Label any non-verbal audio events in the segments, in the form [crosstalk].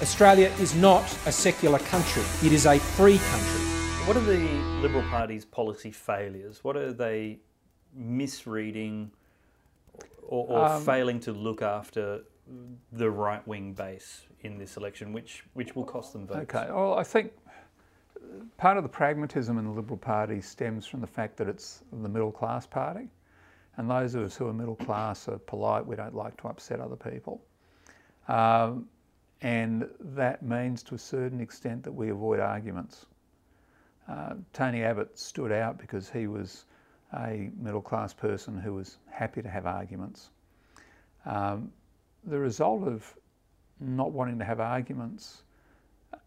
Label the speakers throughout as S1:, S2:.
S1: Australia is not a secular country, it is a free country.
S2: What are the Liberal Party's policy failures? What are they misreading or, or um, failing to look after the right wing base in this election, which, which will cost them votes?
S3: Okay, well, I think part of the pragmatism in the Liberal Party stems from the fact that it's the middle class party. And those of us who are middle class are polite, we don't like to upset other people. Um, and that means to a certain extent that we avoid arguments. Uh, Tony Abbott stood out because he was a middle class person who was happy to have arguments. Um, the result of not wanting to have arguments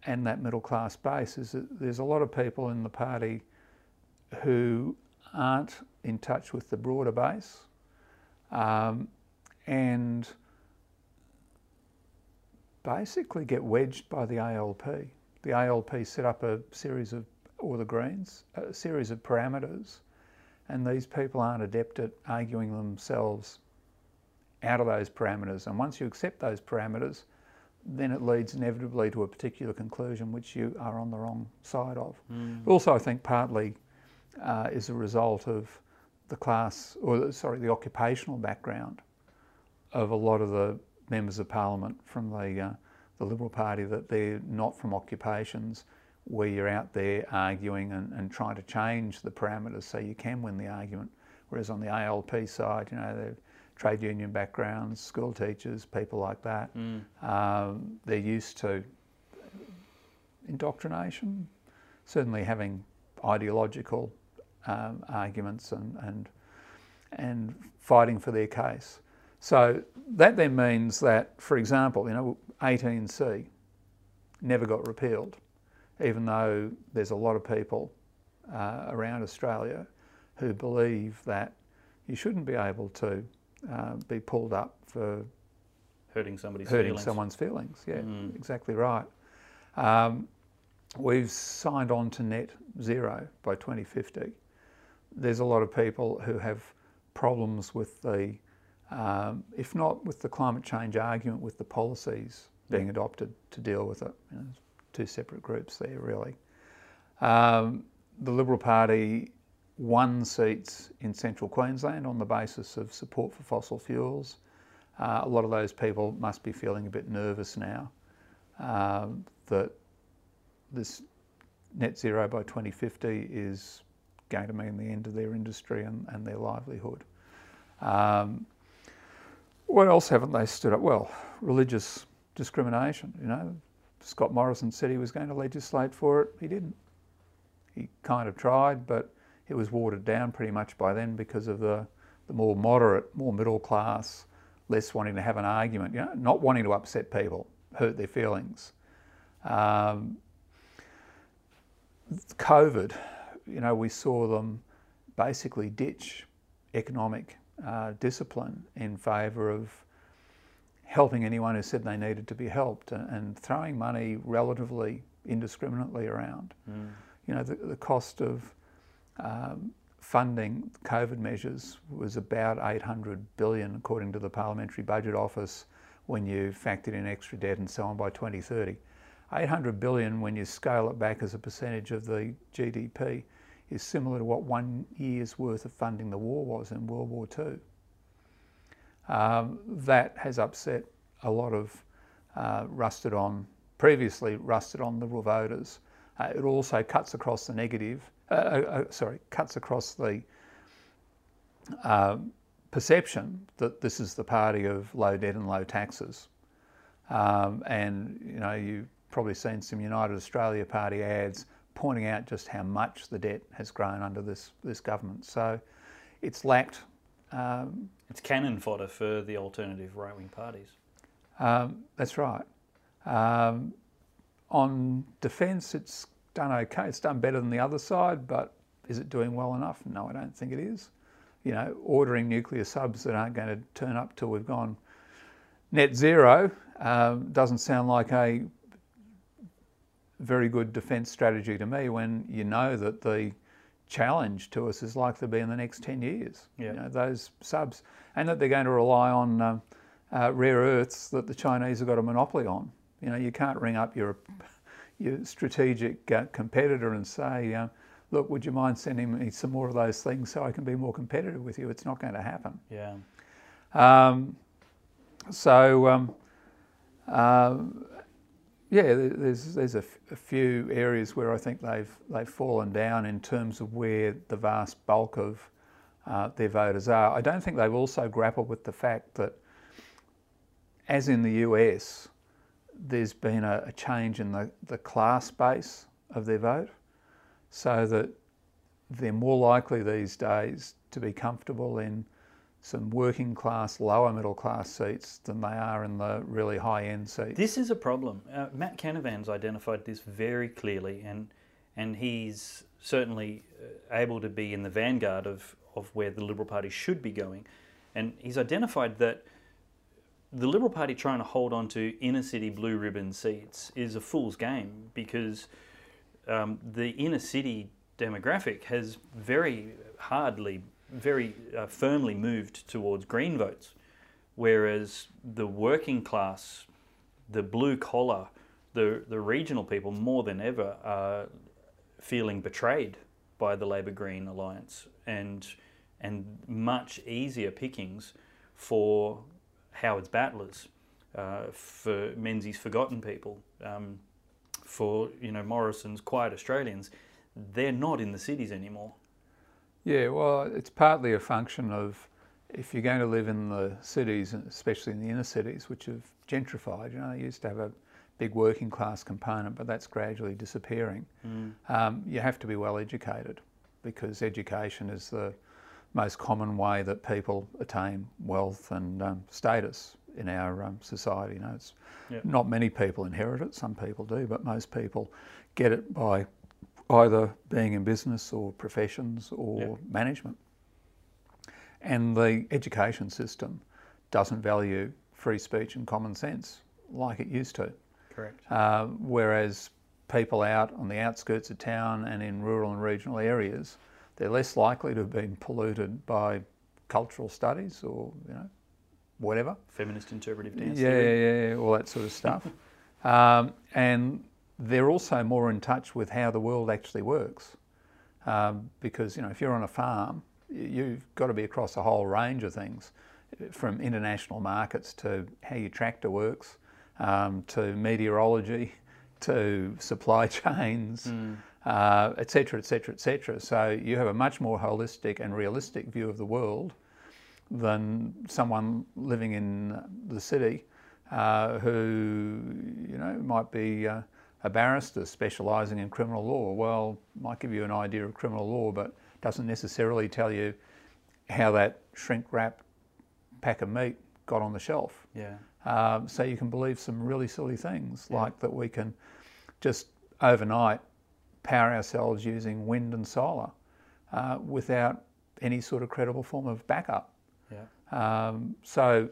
S3: and that middle class base is that there's a lot of people in the party who aren't in touch with the broader base um, and basically get wedged by the ALP. The ALP set up a series of, or the Greens, a series of parameters, and these people aren't adept at arguing themselves out of those parameters. And once you accept those parameters, then it leads inevitably to a particular conclusion which you are on the wrong side of. Mm. Also, I think partly uh, is a result of the class, or sorry, the occupational background of a lot of the members of parliament from the, uh, the Liberal Party that they're not from occupations where you're out there arguing and, and trying to change the parameters so you can win the argument. Whereas on the ALP side, you know, they've trade union backgrounds, school teachers, people like that. Mm. Um, they're used to indoctrination, certainly having ideological um, arguments and, and, and fighting for their case. So that then means that, for example, you know, 18C never got repealed, even though there's a lot of people uh, around Australia who believe that you shouldn't be able to uh, be pulled up for
S2: hurting somebody's
S3: hurting
S2: feelings.
S3: someone's feelings. Yeah, mm. exactly right. Um, we've signed on to net zero by 2050. There's a lot of people who have problems with the, um, if not with the climate change argument, with the policies being adopted to deal with it. You know, two separate groups there, really. Um, the Liberal Party won seats in central Queensland on the basis of support for fossil fuels. Uh, a lot of those people must be feeling a bit nervous now um, that this net zero by 2050 is going to mean the end of their industry and, and their livelihood. Um, what else haven't they stood up? Well, religious discrimination. You know, Scott Morrison said he was going to legislate for it. He didn't. He kind of tried, but it was watered down pretty much by then because of the, the more moderate, more middle class, less wanting to have an argument, you know, not wanting to upset people, hurt their feelings. Um, COVID, you know, we saw them basically ditch economic uh, discipline in favour of helping anyone who said they needed to be helped and, and throwing money relatively indiscriminately around. Mm. You know, the, the cost of um, funding COVID measures was about 800 billion, according to the Parliamentary Budget Office, when you factored in extra debt and so on by 2030. 800 billion, when you scale it back as a percentage of the GDP, is similar to what one year's worth of funding the war was in World War II. Um, that has upset a lot of uh, rusted on, previously rusted on Liberal voters. Uh, it also cuts across the negative uh, uh, uh, sorry, cuts across the um, perception that this is the party of low debt and low taxes. Um, and you know, you've probably seen some United Australia Party ads pointing out just how much the debt has grown under this this government. So it's lacked. Um,
S2: it's cannon fodder for the alternative right wing parties.
S3: Um, that's right. Um, on defence, it's done okay. It's done better than the other side, but is it doing well enough? No, I don't think it is. You know, ordering nuclear subs that aren't going to turn up till we've gone net zero um, doesn't sound like a very good defence strategy to me when you know that the challenge to us is likely to be in the next 10 years. Yeah. You know, those subs, and that they're going to rely on um, uh, rare earths that the Chinese have got a monopoly on You know, you can't ring up your your strategic uh, competitor and say, uh, "Look, would you mind sending me some more of those things so I can be more competitive with you?" It's not going to happen.
S2: Yeah.
S3: Um, so, um, uh, yeah, there's there's a, few areas where I think they've they've fallen down in terms of where the vast bulk of uh, their voters are. I don't think they've also grappled with the fact that, as in the US, there's been a, a change in the, the class base of their vote, so that they're more likely these days to be comfortable in some working class, lower middle class seats than they are in the really high end seats.
S2: This is a problem. Uh, Matt Canavan's identified this very clearly, and and he's certainly uh, able to be in the vanguard of, of where the Liberal Party should be going. And he's identified that the Liberal Party trying to hold on to inner city blue ribbon seats is a fool's game because um, the inner city demographic has very hardly very uh, firmly moved towards green votes, whereas the working class, the blue collar, the, the regional people more than ever are feeling betrayed by the Labor Green alliance and and much easier pickings for Howard's battlers, uh, for Menzies' forgotten people, um, for you know Morrison's quiet Australians. They're not in the cities anymore.
S3: Yeah, well, it's partly a function of if you're going to live in the cities, especially in the inner cities, which have gentrified. You know, they used to have a big working class component, but that's gradually disappearing. Mm. Um, you have to be well educated because education is the most common way that people attain wealth and um, status in our um, society. You know, it's yep. not many people inherit it. Some people do, but most people get it by either being in business or professions or management. And the education system doesn't value free speech and common sense like it used to.
S2: Correct.
S3: Uh, whereas people out on the outskirts of town and in rural and regional areas, they're less likely to have been polluted by cultural studies or you know whatever.
S2: Feminist interpretive dance.
S3: Yeah, yeah, yeah, all that sort of stuff. [laughs] um, and they're also more in touch with how the world actually works. Um, because, you know, if you're on a farm, you've got to be across a whole range of things, from international markets to how your tractor works, um, to meteorology, [laughs] to supply [laughs] chains, etc., etc., etc. So you have a much more holistic and realistic view of the world than someone living in the city uh, who, you know, might be. Uh, a barrister specialising in criminal law. Well, might give you an idea of criminal law, but doesn't necessarily tell you how that shrink wrap pack of meat got on the shelf.
S2: Yeah.
S3: Um, so you can believe some really silly things yeah. like that we can just overnight power ourselves using wind and solar uh, without any sort of credible form of backup.
S2: Yeah.
S3: Um, so,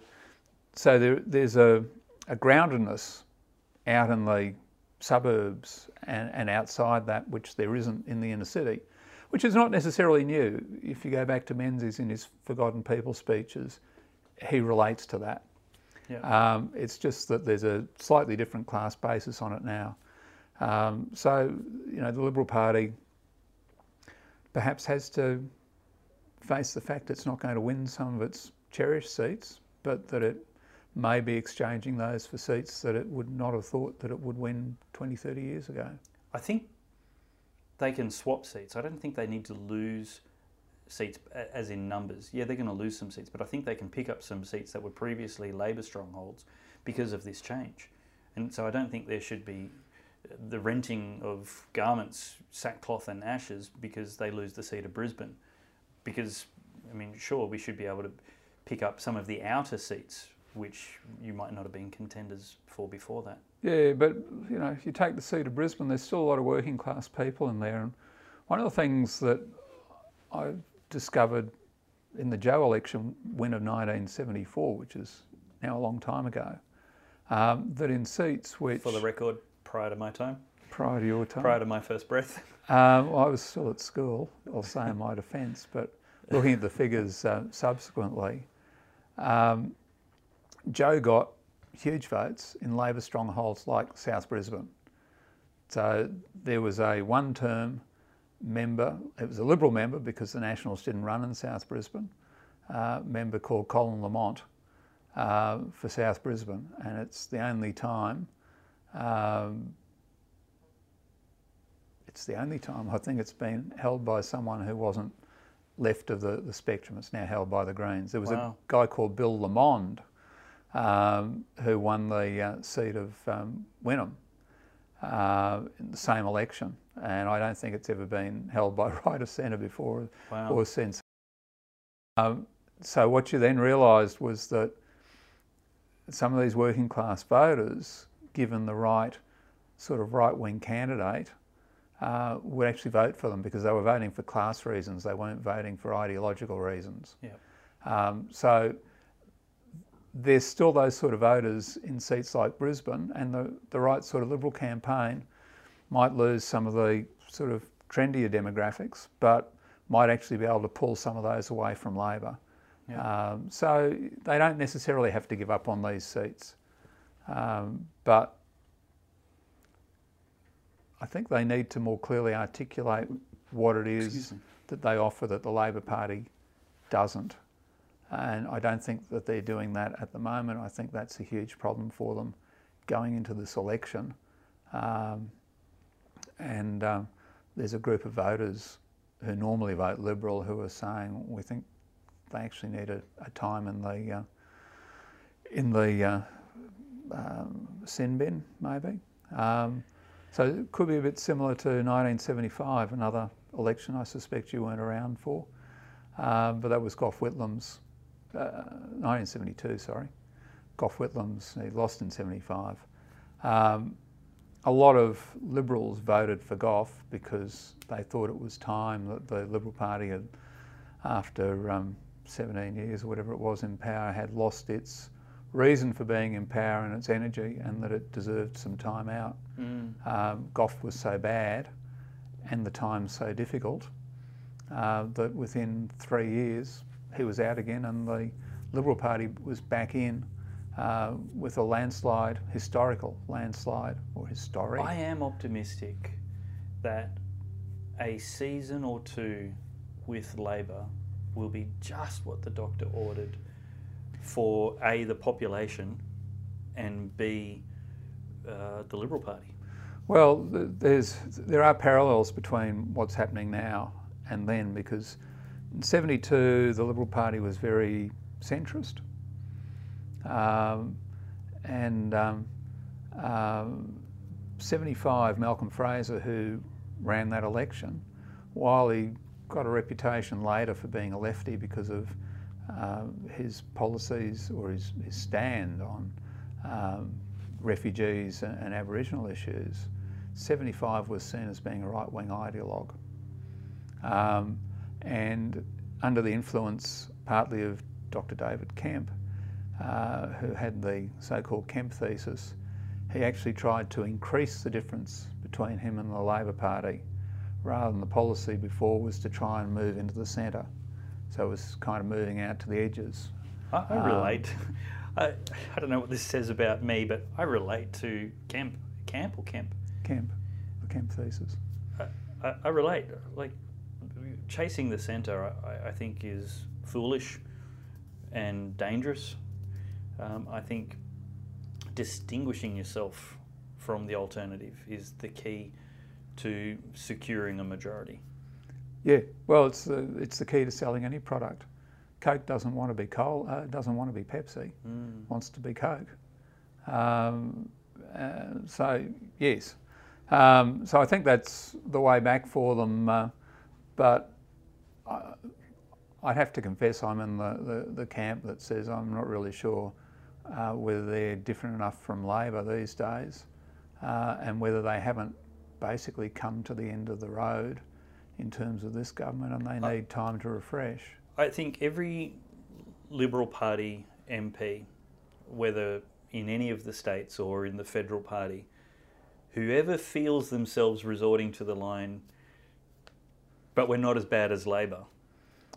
S3: so there, there's a, a groundedness out in the suburbs and, and outside that which there isn't in the inner city, which is not necessarily new. If you go back to Menzies in his Forgotten People speeches, he relates to that.
S2: Yeah.
S3: Um, it's just that there's a slightly different class basis on it now. Um, so, you know, the Liberal Party perhaps has to face the fact it's not going to win some of its cherished seats, but that it may be exchanging those for seats that it would not have thought that it would win 20, 30 years ago.
S2: I think they can swap seats. I don't think they need to lose seats as in numbers. Yeah, they're going to lose some seats, but I think they can pick up some seats that were previously Labor strongholds because of this change. And so I don't think there should be uh, the renting of garments, sackcloth and ashes because they lose the seat of Brisbane. Because, I mean, sure, we should be able to pick up some of the outer seats which you might not have been contenders for before that.
S3: Yeah, but you know, if you take the seat of Brisbane, there's still a lot of working class people in there, and one of the things that I discovered in the Joh election win of 1974, which is now a long time ago, um, that in seats which
S2: for the record, prior to my time,
S3: prior to your time,
S2: prior to my first breath, [laughs]
S3: um, well, I was still at school. I'll say in my defence, but looking at the figures uh, subsequently. Um, Joh got huge votes in Labor strongholds like South Brisbane. So there was a one term member, it was a Liberal member because the Nationals didn't run in South Brisbane, uh, member called Colin Lamont uh, for South Brisbane. And it's the only time, um, it's the only time I think it's been held by someone who wasn't left of the, the spectrum. It's now held by the Greens. There was wow. a guy called Bill Lamond um, who won the uh, seat of um, Wynnum uh, in the same election. And I don't think it's ever been held by [laughs] right of centre before wow. or since. Um, so what you then realised was that some of these working class voters, given the right sort of right wing candidate, uh, would actually vote for them because they were voting for class reasons. They weren't voting for ideological reasons.
S2: Yeah.
S3: Um, so there's still those sort of voters in seats like Brisbane, and the, the right sort of Liberal campaign might lose some of the sort of trendier demographics, but might actually be able to pull some of those away from Labor. Yeah. Um, so they don't necessarily have to give up on these seats. Um, but I think they need to more clearly articulate what it is that they offer that the Labor Party doesn't. And I don't think that they're doing that at the moment. I think that's a huge problem for them going into this election. Um, and um, there's a group of voters who normally vote Liberal who are saying we think they actually need a, a time in the uh, in the uh, um, sin bin, maybe. Um, so it could be a bit similar to 1975, another election I suspect you weren't around for. Um, but that was Gough Whitlam's 1972, uh, sorry. Gough Whitlam's, he lost in 75. Um, a lot of Liberals voted for Gough because they thought it was time that the Liberal Party had, after um, 17 years or whatever it was in power, had lost its reason for being in power and its energy and that it deserved some time out. Mm. Um, Gough was so bad and the time so difficult uh, that within three years he was out again, and the Liberal Party was back in uh, with a landslide, historical landslide or historic.
S2: I am optimistic that a season or two with Labor will be just what the doctor ordered for A, the population, and B, uh, the Liberal Party.
S3: Well, there's, there are parallels between what's happening now and then because in 72, the Liberal Party was very centrist. Um, and um, um, 75, Malcolm Fraser, who ran that election, while he got a reputation later for being a lefty because of uh, his policies or his, his stand on um, refugees and, and, Aboriginal issues, 75 was seen as being a right wing ideologue. Um, and under the influence partly of Dr. David Kemp, uh, who had the so-called Kemp thesis, he actually tried to increase the difference between him and the Labor Party rather than the policy before was to try and move into the centre. So it was kind of moving out to the edges.
S2: I, I relate. Um, I, I don't know what this says about me, but I relate to Kemp. Camp or Kemp?
S3: Kemp, the Kemp thesis.
S2: I, I, I relate. Like chasing the centre, I, I, think, is foolish and dangerous. Um, I think distinguishing yourself from the alternative is the key to securing a majority.
S3: Yeah, well, it's the, it's the key to selling any product. Coke doesn't want to be coal, uh, doesn't want to be Pepsi, mm. wants to be Coke. Um, uh, so yes, um, so I think that's the way back for them. Uh, but would have to confess I'm in the, the, the, camp that says I'm not really sure uh, whether they're different enough from Labor these days uh, and whether they haven't basically come to the end of the road in terms of this government and they need time to refresh.
S2: I think every Liberal Party MP, whether in any of the states or in the federal party, whoever feels themselves resorting to the line but we're not as bad as Labor,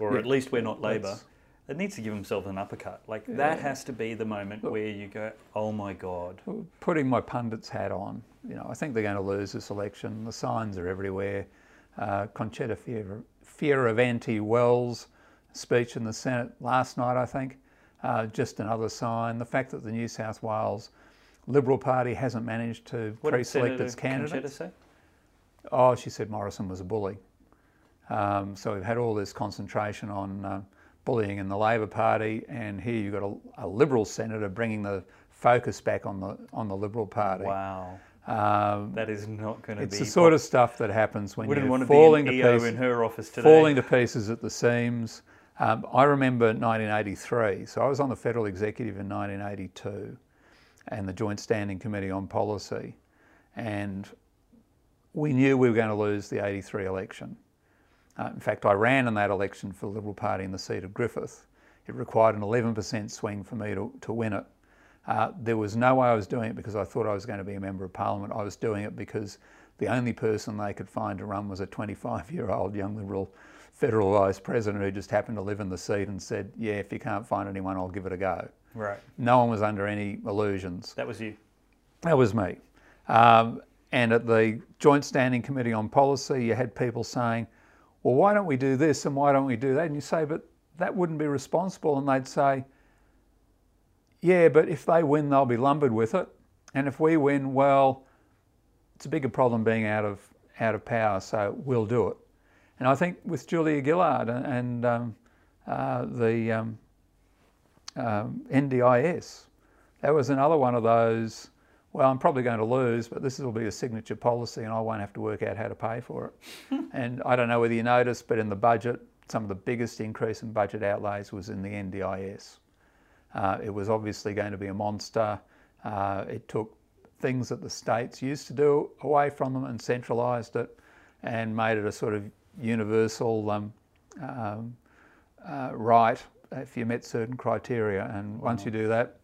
S2: or yeah, at least we're not Labor. it needs to give themselves an uppercut. Like that has to be the moment where you go, "Oh my god!"
S3: Putting my pundit's hat on, you know, I think they're going to lose this election. The signs are everywhere. Uh, Concetta Fierravanti Wells speech in the Senate last night, I think, uh, just another sign. The fact that the New South Wales Liberal Party hasn't managed to pre-select its candidates.
S2: Say?
S3: Oh, she said Morrison was a bully. Um, so we've had all this concentration on uh, bullying in the Labor Party, and here you've got a, a Liberal senator bringing the focus back on the on the Liberal Party.
S2: Wow,
S3: Um,
S2: that is not going to be.
S3: it's the sort of stuff that happens when
S2: Wouldn't
S3: you're
S2: want to
S3: falling
S2: be
S3: to
S2: EO
S3: pieces,
S2: in her office today.
S3: falling to pieces at the seams. Um, I remember 1983. So I was on the federal executive in 1982, and the Joint Standing Committee on Policy, and we knew we were going to lose the 83 election. Uh, in fact, I ran in that election for the Liberal Party in the seat of Griffith. It required an 11% swing for me to, to win it. Uh, there was no way I was doing it because I thought I was going to be a Member of Parliament. I was doing it because the only person they could find to run was a 25 year old young Liberal federal vice president who just happened to live in the seat and said, Yeah, if you can't find anyone, I'll give it a go.
S2: Right,
S3: No one was under any illusions.
S2: that was you.
S3: That was me. Um, and at the Joint Standing Committee on Policy, you had people saying, well, why don't we do this and why don't we do that? And you say, but that wouldn't be responsible. And they'd say, yeah, but if they win, they'll be lumbered with it. And if we win, well, it's a bigger problem being out of, out of power, so we'll do it. And I think with Julia Gillard and, um, uh, the um, um, NDIS, that was another one of those. Well, I'm probably going to lose, but this will be a signature policy, and I won't have to work out how to pay for it. [laughs] and I don't know whether you noticed, but in the budget, some of the biggest increase in budget outlays was in the NDIS. Uh, it was obviously going to be a monster. Uh, it took things that the states used to do away from them and centralised it, and made it a sort of universal um, um, uh, right if you met certain criteria. And once you do that,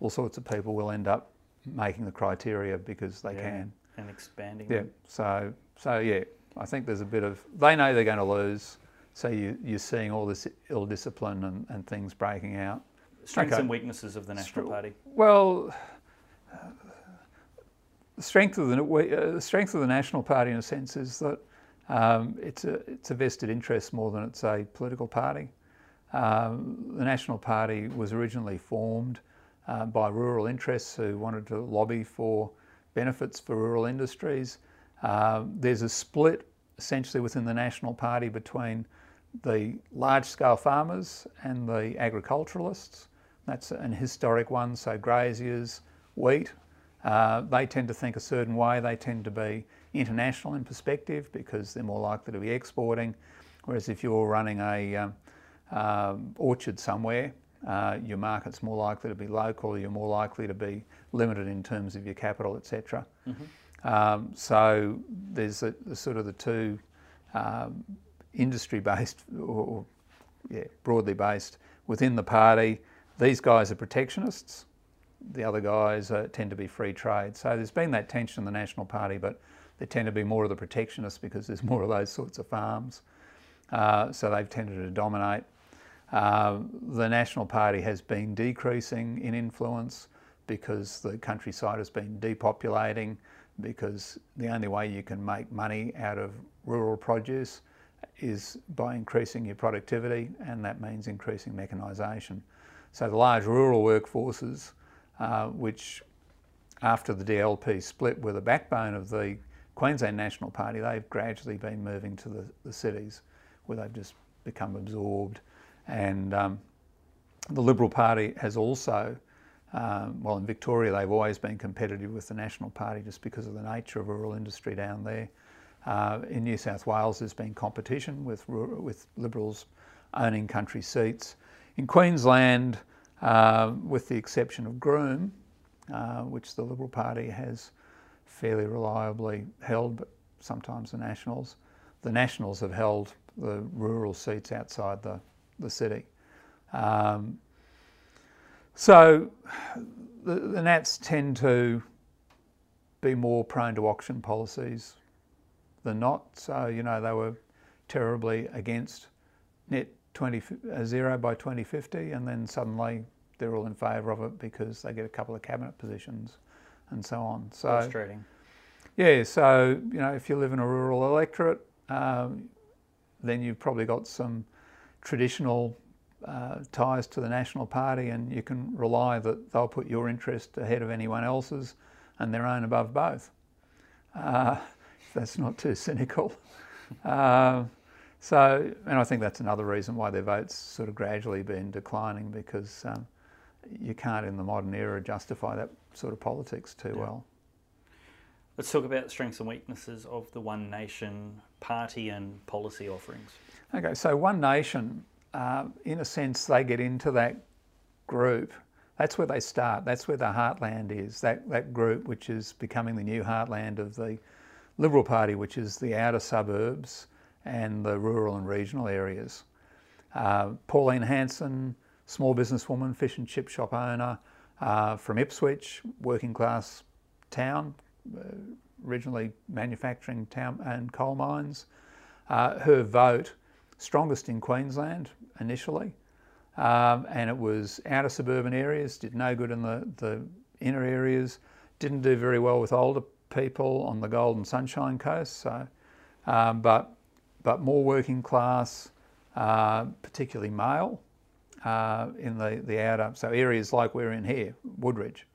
S3: all sorts of people will end up making the criteria because they
S2: Yeah,
S3: can.
S2: and expanding.
S3: Yeah.
S2: them.
S3: So so yeah, I think there's a bit of they know they're going to lose. So you you're seeing all this ill discipline and, and things breaking out.
S2: Strengths
S3: Okay.
S2: and weaknesses of the National
S3: Str-
S2: Party.
S3: Well, the strength of the uh, the strength of the National Party, in a sense, is that um, it's a it's a vested interest more than it's a political party. Um, the National Party was originally formed uh, by rural interests who wanted to lobby for benefits for rural industries. Um, there's a split essentially within the National Party between the large scale farmers and the agriculturalists. That's an historic one, so graziers, wheat, uh, they tend to think a certain way. They tend to be international in perspective because they're more likely to be exporting. Whereas if you're running a um, um, orchard somewhere, uh, your market's more likely to be local. You're more likely to be limited in terms of your capital, etc. Um, so there's a, the sort of the two um, industry-based [laughs] or, or yeah, broadly based within the party. These guys are protectionists. The other guys uh, tend to be free trade. So there's been that tension in the National Party, but they tend to be more of the protectionists because there's more of those sorts of farms. Uh, so they've tended to dominate. Uh, the National Party has been decreasing in influence because the countryside has been depopulating, because the only way you can make money out of rural produce is by increasing your productivity, and that means increasing mechanisation. So the large rural workforces, uh, which after the DLP split were the backbone of the Queensland National Party, they've gradually been moving to the, the cities where they've just become absorbed. And um, the Liberal Party has also, um, well, in Victoria, they've always been competitive with the National Party just because of the nature of rural industry down there. Uh, in New South Wales, there's been competition with, with Liberals owning country seats. In Queensland, uh, with the exception of Groom, uh, which the Liberal Party has fairly reliably held, but sometimes the Nationals, the Nationals have held the rural seats outside the, the city. Um, so the, the Nats tend to be more prone to auction policies than not. So, you know, they were terribly against net 20, uh, zero by 2050, and then suddenly they're all in favour of it because they get a couple of cabinet positions and so on. So,
S2: Frustrating.
S3: yeah, so you know, if you live in a rural electorate, um, then you've probably got some traditional uh, ties to the National Party, and you can rely that they'll put your interest ahead of anyone else's and their own above both. Uh, if [laughs] that's not too cynical. Uh, [laughs] so, and I think that's another reason why their votes sort of gradually been declining because um, you can't in the modern era justify that sort of politics too yeah. well.
S2: Let's talk about strengths and weaknesses of the One Nation party and policy offerings.
S3: Okay, so One Nation, uh, in a sense, they get into that group. That's where they start. That's where the heartland is. That that group, which is becoming the new heartland of the Liberal Party, which is the outer suburbs and the rural and regional areas. Uh, Pauline Hanson, small businesswoman, fish and chip shop owner uh, from Ipswich, working class town, originally manufacturing town and coal mines. Uh, her vote, strongest in Queensland initially, um, and it was outer suburban areas, did no good in the, the inner areas, didn't do very well with older people on the Golden Sunshine Coast, so, um, but, but more working class, uh, particularly male, uh, in the, the outer, so areas like we're in here, Woodridge.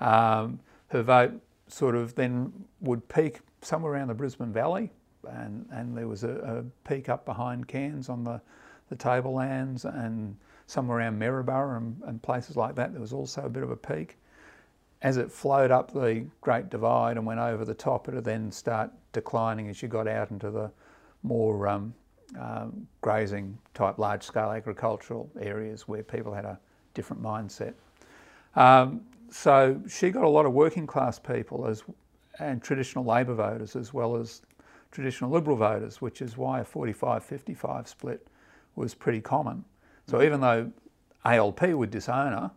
S3: Um, her vote sort of then would peak somewhere around the Brisbane Valley, and, and there was a, a peak up behind Cairns on the, the tablelands, and somewhere around Maryborough and, and places like that, there was also a bit of a peak. As it flowed up the Great Divide and went over the top, it would then start declining as you got out into the more um, um, grazing type large scale agricultural areas where people had a different mindset. Um, so she got a lot of working class people as and traditional Labor voters as well as traditional Liberal voters, which is why a 45-55 split was pretty common. So even though ALP would disown her,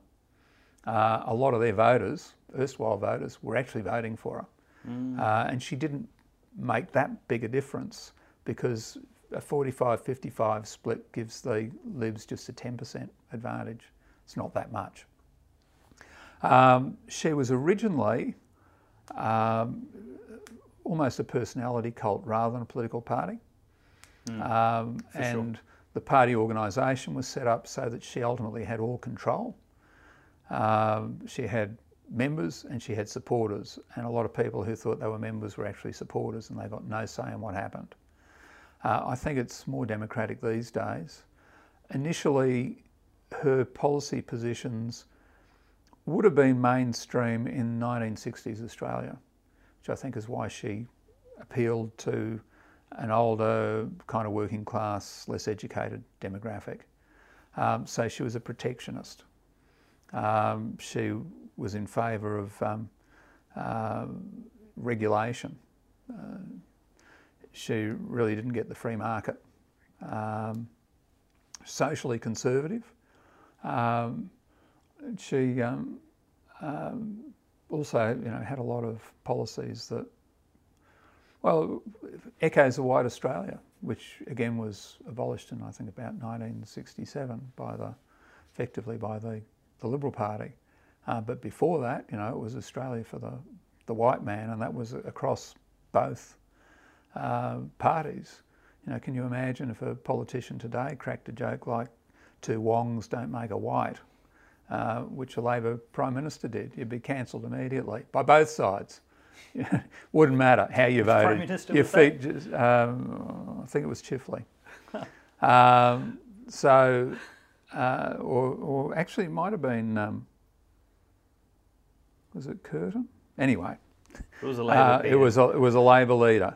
S3: uh, a lot of their voters, erstwhile voters, were actually voting for her. Mm. Uh, and she didn't make that big a difference because a 45-55 split gives the Libs just a 10% advantage. It's not that much. Um, she was originally um, almost a personality cult rather than a political party. Mm, um, and sure. the party organisation was set up so that she ultimately had all control. Um, she had members and she had supporters, and a lot of people who thought they were members were actually supporters, and they got no say in what happened. Uh, I think it's more democratic these days. Initially, her policy positions would have been mainstream in 1960s Australia, which I think is why she appealed to an older, kind of working class, less educated demographic. Um, so she was a protectionist. Um, she was in favour of um, uh, regulation. Uh, she really didn't get the free market. Um, socially conservative. Um, she um, um, also, you know, had a lot of policies that, well, echoes of white Australia, which again was abolished in I think about 1967 by the, effectively by the, the Liberal Party. Uh, but before that, you know, it was Australia for the, the white man, and that was across both uh, parties. You know, can you imagine if a politician today cracked a joke like two wongs don't make a white, uh, which a Labor Prime Minister did? You'd be cancelled immediately by both sides. [laughs] Wouldn't matter how you voted. Your feet, just, um, I think it was Chifley. [laughs] um, so, uh, or, or, actually, it might have been, um, was it Curtin? Anyway,
S2: it was a Labor. Uh,
S3: it was a, it was a Labor leader.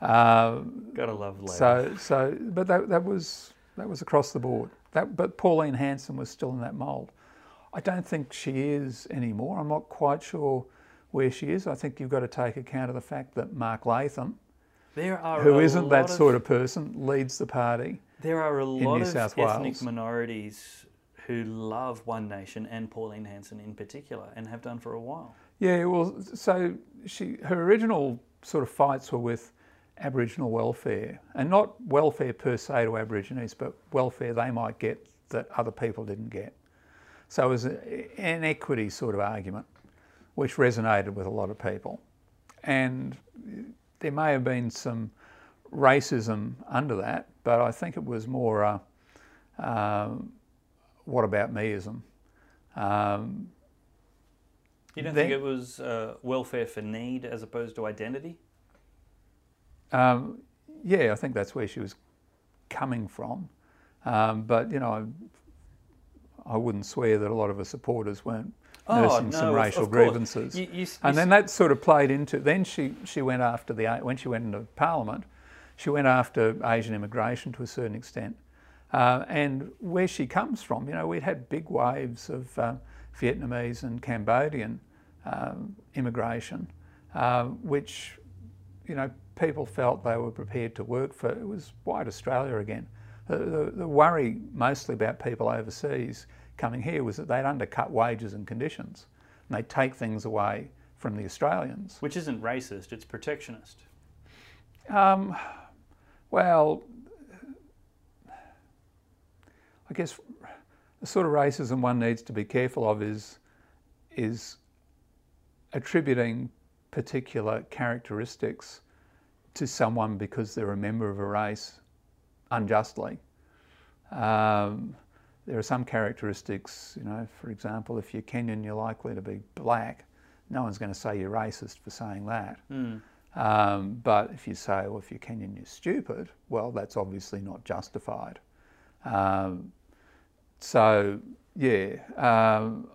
S2: Um, Gotta love Labor.
S3: So, so, but that, that was that was across the board. That, but Pauline Hanson was still in that mould. I don't think she is anymore. I'm not quite sure where she is. I think you've got to take account of the fact that Mark Latham,
S2: there are
S3: who isn't that of, sort of person, leads the party.
S2: There are a lot of
S3: South
S2: ethnic
S3: Wales.
S2: minorities who love One Nation and Pauline Hanson in particular, and have done for a while.
S3: Yeah, well, so she her original sort of fights were with Aboriginal welfare, and not welfare per se to Aborigines, but welfare they might get that other people didn't get. So it was an equity sort of argument, which resonated with a lot of people. And there may have been some racism under that, but I think it was more uh, um, what about meism. Um,
S2: you don't think it was uh, welfare for need as opposed to identity?
S3: Um, yeah, I think that's where she was coming from. Um, but, you know, I, wouldn't swear that a lot of her supporters weren't oh, nursing no, some racial grievances. You, you, you, and then that sort of played into, then she, she went after the, when she went into Parliament, she went after Asian immigration to a certain extent. Uh, and where she comes from, you know, we'd had big waves of uh, Vietnamese and Cambodian um, immigration, uh, which, you know, people felt they were prepared to work for. It was white Australia again. The, the worry mostly about people overseas coming here was that they'd undercut wages and conditions, and they'd take things away from the Australians.
S2: Which isn't racist, it's protectionist.
S3: Um, well, I guess the sort of racism one needs to be careful of is is attributing particular characteristics to someone because they're a member of a race unjustly. Um, there are some characteristics, you know, for example, if you're Kenyan, you're likely to be black. No one's going to say you're racist for saying that. Mm. Um, but if you say, well, if you're Kenyan, you're stupid, well, that's obviously not justified. Um, so, yeah, um,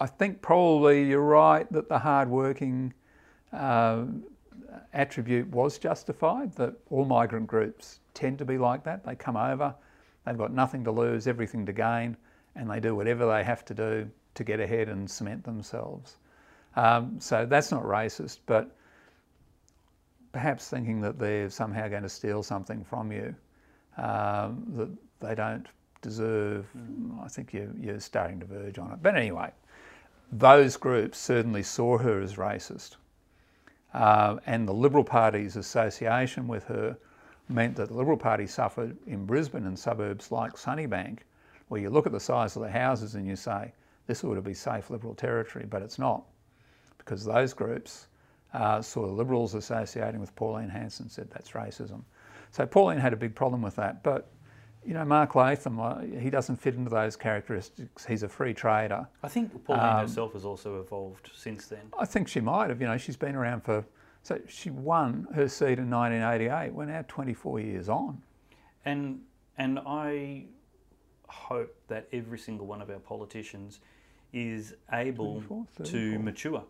S3: I think probably you're right that the hard-working uh, attribute was justified, that all migrant groups tend to be like that. They come over, they've got nothing to lose, everything to gain, and they do whatever they have to do to get ahead and cement themselves. Um, so that's not racist, but perhaps thinking that they're somehow going to steal something from you um, that they don't deserve, I think you're, you're starting to verge on it. But anyway, those groups certainly saw her as racist. Uh, and the Liberal Party's association with her meant that the Liberal Party suffered in Brisbane and suburbs like Sunnybank, where you look at the size of the houses and you say, this ought to be safe Liberal territory, but it's not, because those groups uh, saw the Liberals associating with Pauline Hanson said that's racism. So Pauline had a big problem with that, but you know, Mark Latham, uh, he doesn't fit into those characteristics. He's a free trader.
S2: I think Pauline um, herself has also evolved since then.
S3: I think she might have. You know, she's been around for. So she won her seat in 1988. We're now 24 years on.
S2: And and I hope that every single one of our politicians is able to mature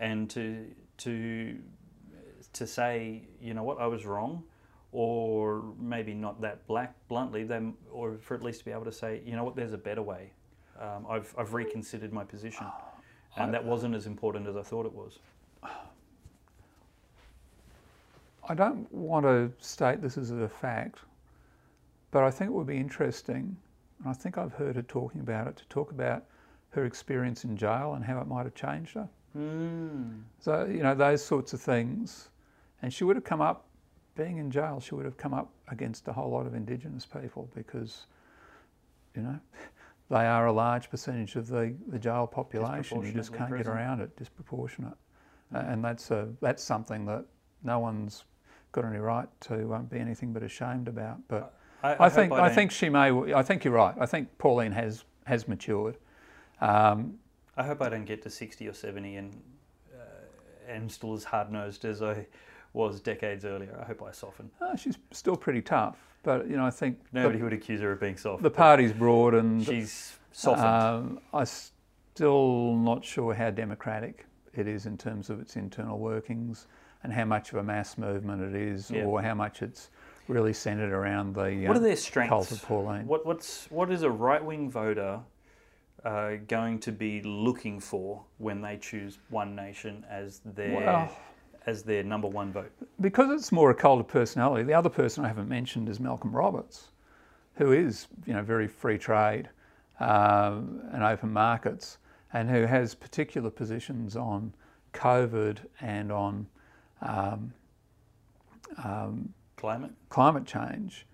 S2: and to to to say, you know what, I was wrong or maybe not that black bluntly, them, or for at least to be able to say, you know what, there's a better way. Um, I've, I've reconsidered my position, [sighs] and that wasn't as important as I thought it was. [sighs]
S3: I don't want to state this as a fact, but I think it would be interesting, and I think I've heard her talking about it, to talk about her experience in jail and how it might have changed her. Mm. So, you know, those sorts of things. And she would have come up being in jail, she would have come up against a whole lot of Indigenous people because, you know, [laughs] they are a large percentage of the, the jail population. You just can't get around it, disproportionate. Mm. and that's, a, that's something that no one's got any right to um, be anything but ashamed about. But I, I, I think, I, I think she may, I think you're right. I think Pauline has, has matured. Um,
S2: I hope I don't get to 60 or 70 and, uh, am still as hard nosed as I was decades earlier. I hope I soften.
S3: Oh, she's still pretty tough, but you know I think
S2: nobody the, would accuse her of being soft.
S3: The party's broad and
S2: she's softened. Um,
S3: I'm still not sure how democratic it is in terms of its internal workings and how much of a mass movement it is, yeah. or how much it's really centred around the
S2: what are their strengths?
S3: cult of Pauline.
S2: What, what's what is a right wing voter uh, going to be looking for when they choose One Nation as their well, as their number one vote?
S3: Because it's more a cult of personality. The other person I haven't mentioned is Malcolm Roberts, who is you know very free trade um, and open markets, and who has particular positions on COVID and on um, um,
S2: climate
S3: climate change,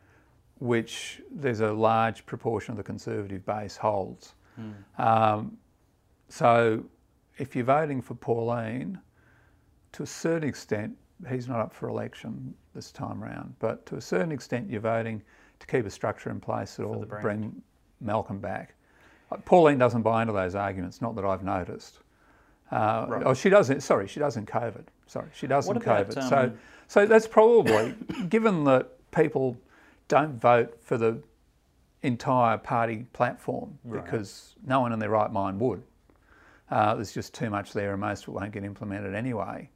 S3: which there's a large proportion of the Conservative base holds.
S2: Mm.
S3: Um, so if you're voting for Pauline, to a certain extent, he's not up for election this time round, but to a certain extent, you're voting to keep a structure in place that will bring Malcolm back. Uh, Pauline doesn't buy into those arguments, not that I've noticed. Uh, right. Oh, she doesn't. Sorry, she does in COVID. Sorry, she does in COVID. Um, so, so that's probably given that people don't vote for the entire party platform right. because no one in their right mind would. Uh, there's just too much there, and most of it won't get implemented anyway.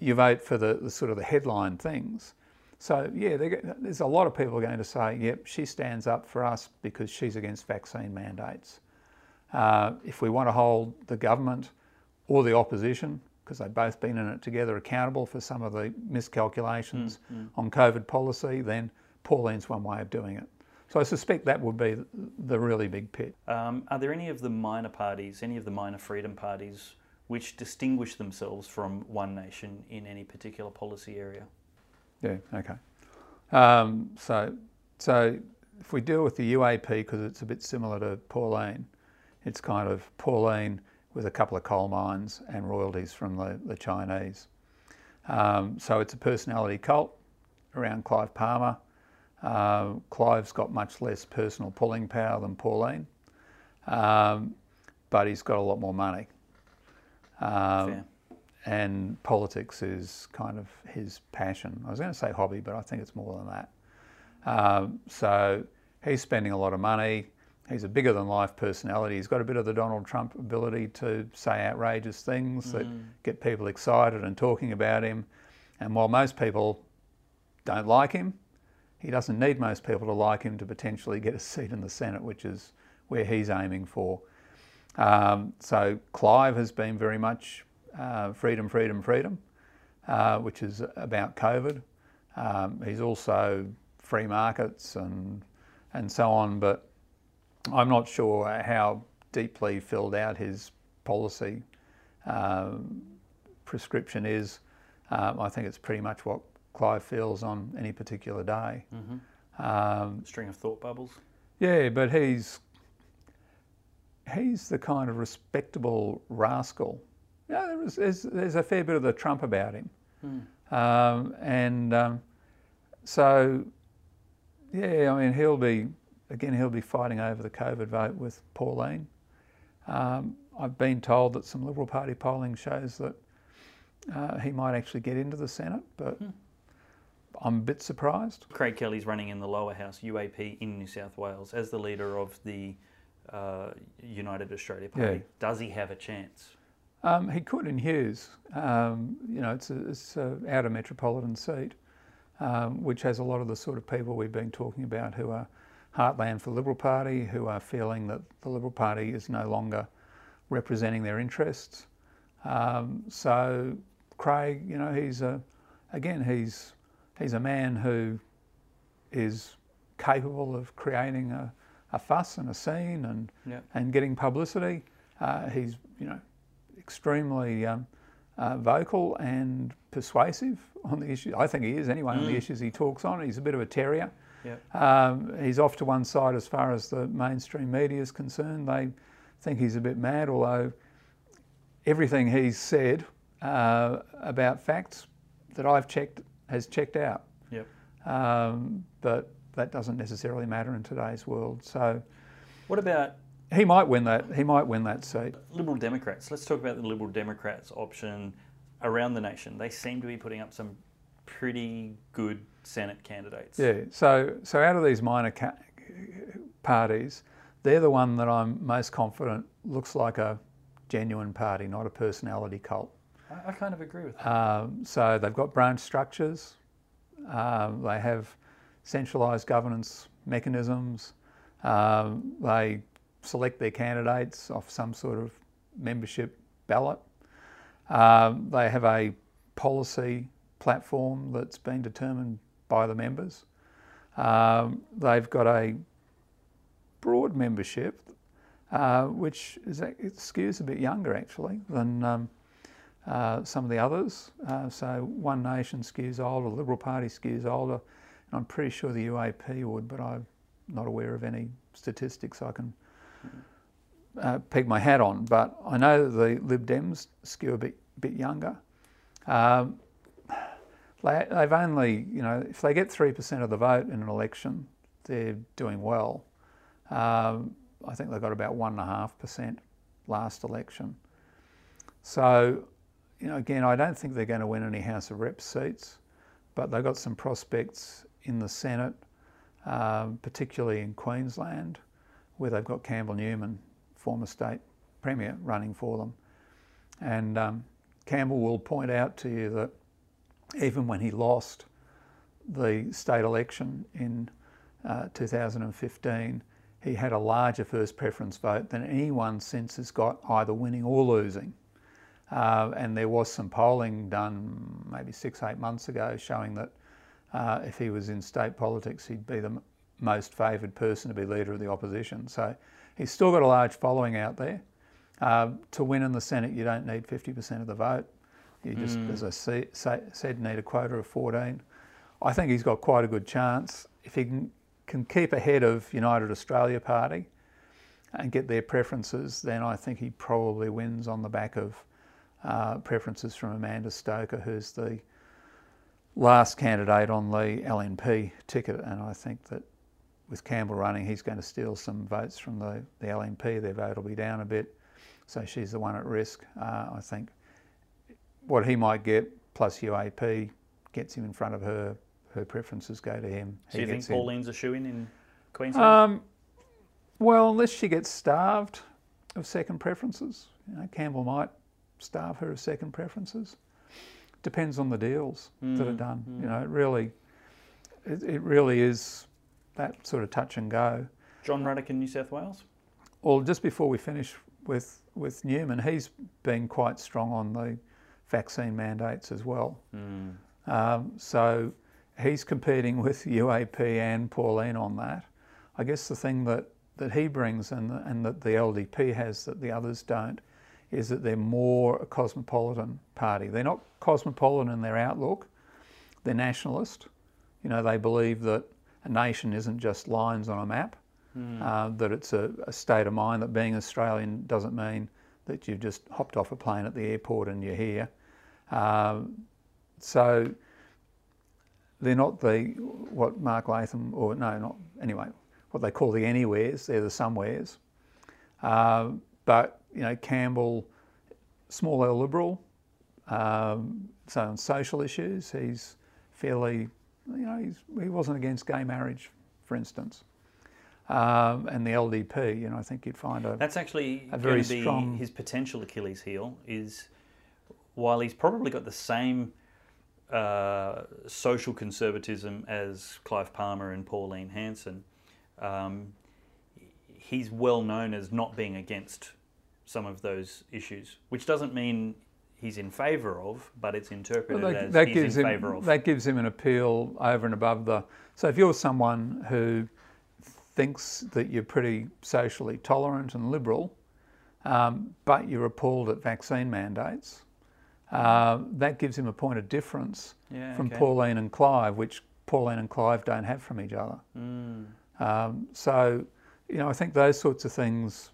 S3: You vote for the, the sort of the headline things. So yeah, there's a lot of people going to say, "Yep, she stands up for us because she's against vaccine mandates." Uh, if we want to hold the government or the opposition, because they've both been in it together, accountable for some of the miscalculations mm, mm. on COVID policy, then Pauline's one way of doing it. So I suspect that would be the really big pit.
S2: Um, are there any of the minor parties, any of the minor freedom parties, which distinguish themselves from One Nation in any particular policy area?
S3: Yeah, okay. Um, so, so if we deal with the UAP, because it's a bit similar to Pauline, it's kind of Pauline with a couple of coal mines and royalties from the, the Chinese. Um, so it's a personality cult around Clive Palmer. Uh, Clive's got much less personal pulling power than Pauline, um, but he's got a lot more money. Um, and politics is kind of his passion. I was going to say hobby, but I think it's more than that. Um, so he's spending a lot of money. He's a bigger than life personality. He's got a bit of the Donald Trump ability to say outrageous things mm. that get people excited and talking about him. And while most people don't like him, he doesn't need most people to like him to potentially get a seat in the Senate, which is where he's aiming for. Um, so Clive has been very much uh, freedom, freedom, freedom, uh, which is about COVID. Um, he's also free markets and and so on, but I'm not sure how deeply filled out his policy um, prescription is. Um, I think it's pretty much what Clive feels on any particular day.
S2: Mm-hmm. Um, String of thought bubbles.
S3: Yeah, but he's he's the kind of respectable rascal. Yeah, there's, there's, there's, a fair bit of the Trump about him, mm. um, and um, so yeah, I mean he'll be again he'll be fighting over the COVID vote with Pauline. Um, I've been told that some Liberal Party polling shows that uh, he might actually get into the Senate, but. Mm. I'm a bit surprised.
S2: Craig Kelly's running in the lower house, UAP, in New South Wales, as the leader of the uh, United Australia Party. Yeah. Does he have a chance?
S3: Um, he could in Hughes. Um, you know, it's a, it's a outer metropolitan seat, um, which has a lot of the sort of people we've been talking about who are heartland for the Liberal Party, who are feeling that the Liberal Party is no longer representing their interests. Um, so Craig, you know, he's a, again, he's he's a man who is capable of creating a, a fuss and a scene and yep. and getting publicity. Uh, he's you know extremely um, uh, vocal and persuasive on the issue. I think he is anyway mm. on the mm. issues he talks on. He's a bit of a terrier.
S2: Yep.
S3: Um, he's off to one side as far as the mainstream media is concerned. They think he's a bit mad, although everything he's said uh, about facts that I've checked has checked out.
S2: Yep.
S3: Um, but that doesn't necessarily matter in today's world. So,
S2: what about
S3: he might win that? He might win that seat.
S2: Liberal Democrats. Let's talk about the Liberal Democrats option around the nation. They seem to be putting up some pretty good Senate candidates.
S3: Yeah. So, so out of these minor ca- parties, they're the one that I'm most confident looks like a genuine party, not a personality cult.
S2: I, I kind of agree with that.
S3: Um, so they've got branch structures. Um, they have centralised governance mechanisms. Um, they select their candidates off some sort of membership ballot. Um, they have a policy platform that's been determined by the members. Um, they've got a broad membership, uh, which is, it skews a bit younger actually than um, uh, some of the others. Uh, so One Nation skews older, Liberal Party skews older, and I'm pretty sure the UAP would, but I'm not aware of any statistics I can uh, peg my hat on. But I know the Lib Dems skew a bit, bit younger. Um, they've only, you know, if they get 3% of the vote in an election, they're doing well. Um, I think they got about 1.5% last election. So, you know, again, I don't think they're going to win any House of Reps seats, but they've got some prospects in the Senate, um, particularly in Queensland, where they've got Campbell Newman, former state premier, running for them. And um, Campbell will point out to you that even when he lost the state election in uh, 2015, he had a larger first preference vote than anyone since has got either winning or losing. Uh, and there was some polling done maybe six, eight months ago showing that uh, if he was in state politics, he'd be the most favoured person to be leader of the opposition. So he's still got a large following out there. Uh, to win in the Senate, you don't need 50% of the vote. You just, mm. as I say, say, said, need a quota of 14. I think he's got quite a good chance. If he can can keep ahead of United Australia Party and get their preferences, then I think he probably wins on the back of uh, preferences from Amanda Stoker, who's the last candidate on the LNP ticket. And I think that with Campbell running, he's going to steal some votes from the, the LNP. Their vote will be down a bit. So she's the one at risk. Uh, I think what he might get plus UAP gets him in front of her her preferences go to him.
S2: Do you think Pauline's a shoe in in Queensland? Um,
S3: well, unless she gets starved of second preferences, you know, Campbell might starve her of second preferences. Depends on the deals mm, that are done. Mm. You know, it really, it, it, really is that sort of touch and go.
S2: John Ruddick in New South Wales.
S3: Well, just before we finish with with Newman, he's been quite strong on the vaccine mandates as well. Mm. Um, so he's competing with [laughs] UAP and Pauline on that. I guess the thing that, that he brings and, and that the LDP has that the others don't is that they're more a cosmopolitan party. They're not cosmopolitan in their outlook, they're nationalist. You know, they believe that a nation isn't just lines on a map, mm. uh, that it's a, a, state of mind, that being Australian doesn't mean that you've just hopped off a plane at the airport and you're here. Uh, so they're not the what Mark Latham or no, not anyway, what they call the anywheres. They're the somewheres. Uh, but you know, Campbell, small L liberal. Um, so on social issues, he's fairly, you know, he wasn't against gay marriage, for instance. Um, and the LDP, you know, I think you'd find a
S2: that's actually a very strong. His potential Achilles heel is while he's probably got the same uh, social conservatism as Clive Palmer and Pauline Hanson, um, he's well known as not being against some of those issues, which doesn't mean he's in favour of, but it's interpreted well, that, as that he's gives in favour of.
S3: That gives him an appeal over and above the. So if you're someone who thinks that you're pretty socially tolerant and liberal, um, but you're appalled at vaccine mandates, uh, that gives him a point of difference yeah, from okay. Pauline and Clive, which Pauline and Clive don't have from each other. Mm. Um, so, you know, I think those sorts of things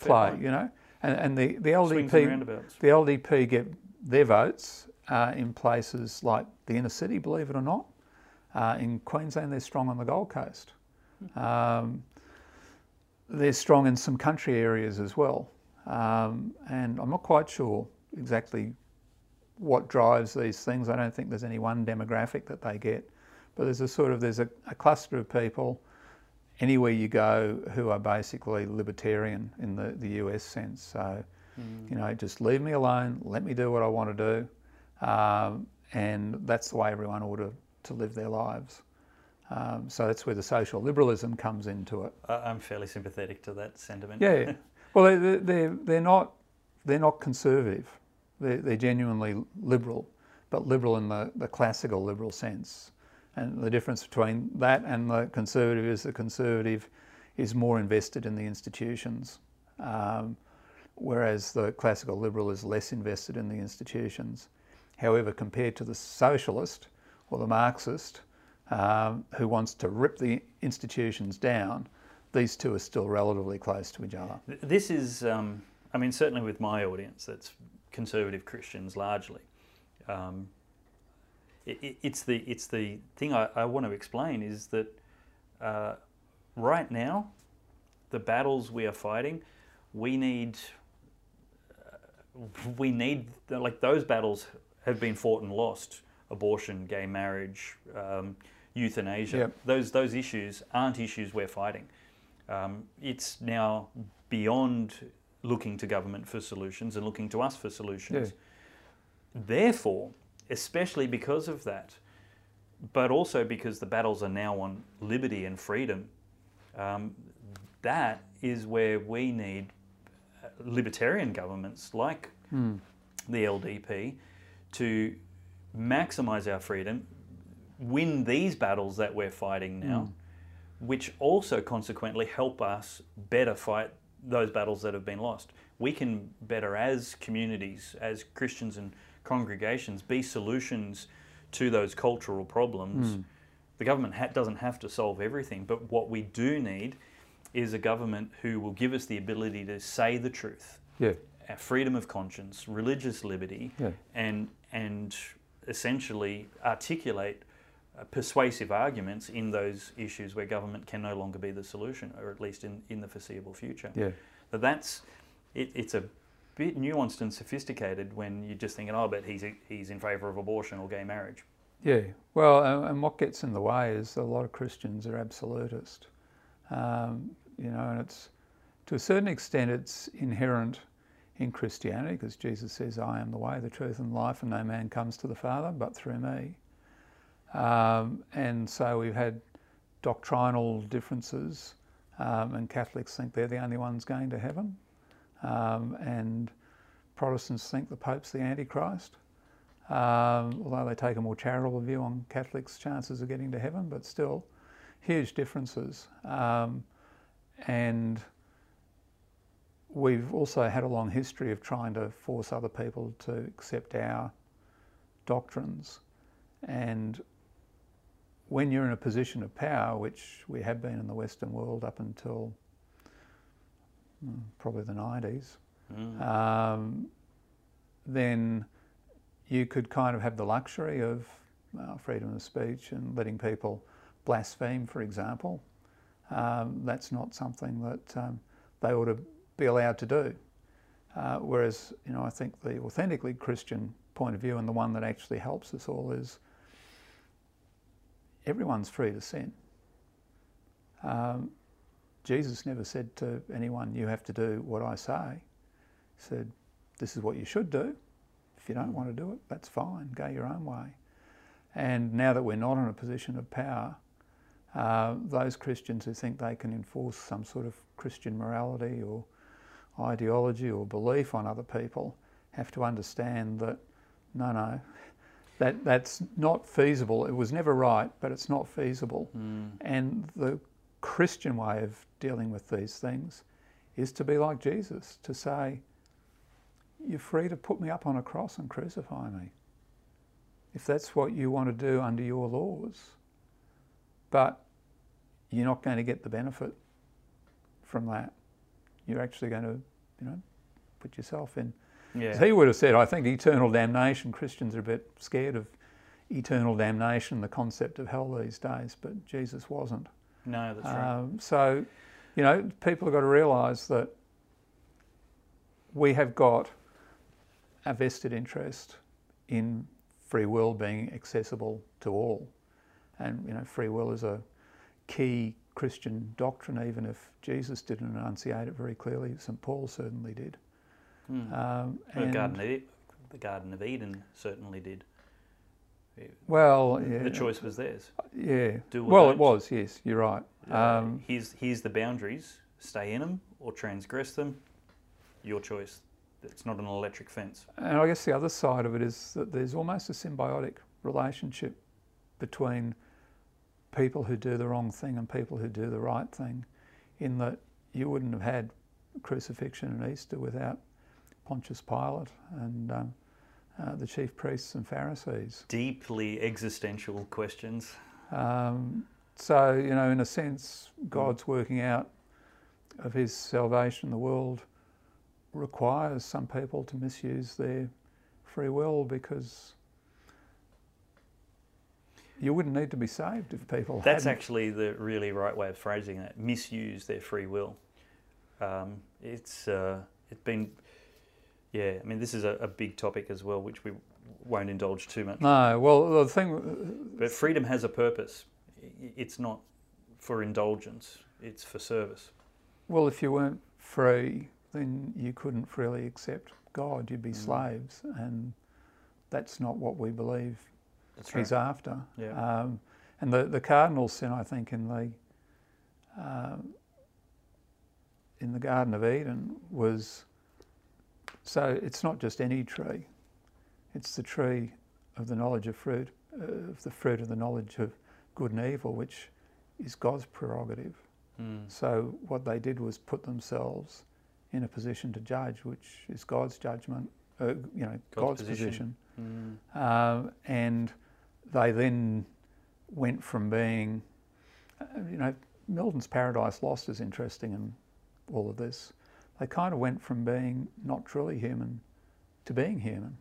S3: play. Point. You know, and, and the the LDP the LDP get their votes uh, in places like the inner city, believe it or not. Uh, in Queensland, they're strong on the Gold Coast. Um, they're strong in some country areas as well. Um, and I'm not quite sure exactly what drives these things. I don't think there's any one demographic that they get, but there's a sort of there's a, a cluster of people anywhere you go who are basically libertarian in the, the US sense. So, mm. you know, just leave me alone, let me do what I want to do. Um, and that's the way everyone ought to, to live their lives. Um, so that's where the social liberalism comes into it.
S2: I'm fairly sympathetic to that sentiment.
S3: Yeah. well, they're, they're, they're, not, they're not conservative. They're, they're genuinely liberal, but liberal in the, the classical liberal sense. And the difference between that and the conservative is the conservative is more invested in the institutions, um, whereas the classical liberal is less invested in the institutions. However, compared to the socialist or the Marxist, um, who wants to rip the institutions down, these two are still relatively close to each other.
S2: This is, um, I mean, certainly with my audience, that's conservative Christians largely. Um, it, it, it's the it's the thing I, I, want to explain is that uh, right now, the battles we are fighting, we need uh, we need like those battles have been fought and lost. Abortion, gay marriage, um, euthanasia. Yep. Those those issues aren't issues we're fighting. Um, it's now beyond looking to government for solutions and looking to us for solutions. Yeah. Therefore, especially because of that, but also because the battles are now on liberty and freedom, um, that is where we need uh, libertarian governments like mm. the LDP to maximize our freedom, win these battles that we're fighting now, mm. which also consequently help us better fight those battles that have been lost. We can better, as communities, as Christians and congregations, be solutions to those cultural problems. Mm. The government ha- doesn't have to solve everything, but what we do need is a government who will give us the ability to say the truth.
S3: Yeah.
S2: Our freedom of conscience, religious liberty, yeah. and and essentially articulate persuasive arguments in those issues where government can no longer be the solution, or at least in, in the foreseeable future.
S3: Yeah.
S2: But that's it, it's a bit nuanced and sophisticated when you're just thinking, oh, but he's he's in favour of abortion or gay marriage.
S3: Yeah. Well, and what gets in the way is a lot of Christians are absolutist. Um, you know, and it's to a certain extent it's inherent in Christianity because Jesus says, I am the way, the truth, and life, and no man comes to the Father but through me. Um, and so we've had doctrinal differences, um, and Catholics think they're the only ones going to heaven, um, and Protestants think the Pope's the Antichrist. Um, although they take a more charitable view on Catholics' chances of getting to heaven, but still, huge differences. Um, and we've also had a long history of trying to force other people to accept our doctrines. And when you're in a position of power, which we have been in the Western world up until hmm, probably the 90s, mm. um, then you could kind of have the luxury of uh, freedom of speech and letting people blaspheme, for example. Um, that's not something that um, they ought to be allowed to do. Uh, whereas, you know, I think the authentically Christian point of view and the one that actually helps us all is everyone's free to sin. Um, Jesus never said to anyone, you have to do what I say. He said, this is what you should do. If you don't want to do it, that's fine, go your own way. And now that we're not in a position of power, uh, those Christians who think they can enforce some sort of Christian morality or ideology or belief on other people have to understand that no, no, that that's not feasible. It was never right, but it's not feasible. Mm. And the Christian way of dealing with these things is to be like Jesus, to say, You're free to put me up on a cross and crucify me. If that's what you want to do under your laws. But you're not going to get the benefit from that you're actually going to, you know, put yourself in. Yeah. he would have said, I think eternal damnation, Christians are a bit scared of eternal damnation, the concept of hell these days, but Jesus wasn't.
S2: No, that's right. Um,
S3: so, you know, people have got to realise that we have got a vested interest in free will being accessible to all. And, you know, free will is a key Christian doctrine, even if Jesus didn't enunciate it very clearly. St. Paul certainly did.
S2: Hmm. Um, the, Garden of, the Garden of Eden certainly did.
S3: Well, yeah.
S2: the choice was theirs.
S3: Yeah. well, don't. it was. Yes, you're right.
S2: Um, here's here's the boundaries. Stay in them or transgress them. Your choice. It's not an electric fence.
S3: And I guess the other side of it is that there's almost a symbiotic relationship between people who do the wrong thing and people who do the right thing, in that you wouldn't have had crucifixion and Easter without Pontius Pilate and um, uh, the chief priests and Pharisees.
S2: Deeply existential questions.
S3: Um, so, you know, in a sense, God's working out of his salvation, the world requires some people to misuse their free will because you wouldn't need to be saved if people
S2: That's
S3: hadn't.
S2: actually the really right way of phrasing that. Misuse their free will. Um, it's uh, it's been yeah. I mean, this is a, a, big topic as well, which we won't indulge too much.
S3: No, well, the thing.
S2: But freedom has a purpose. It's not for indulgence. It's for service.
S3: Well, if you weren't free, then you couldn't freely accept God. You'd be mm. slaves, and that's not what we believe
S2: that's
S3: He's
S2: right.
S3: after.
S2: Yeah.
S3: Um, and the, the cardinal sin, I think, in the um, in the Garden of Eden was so it's not just any tree; it's the tree of the knowledge of fruit, uh, of the fruit of the knowledge of good and evil, which is God's prerogative.
S2: Mm.
S3: So what they did was put themselves in a position to judge, which is God's judgment, uh, you know, God's, God's position.
S2: position.
S3: Mm. Um, and they then went from being, uh, you know, Milton's Paradise Lost is interesting in all of this. They kind of went from being not truly human to being human.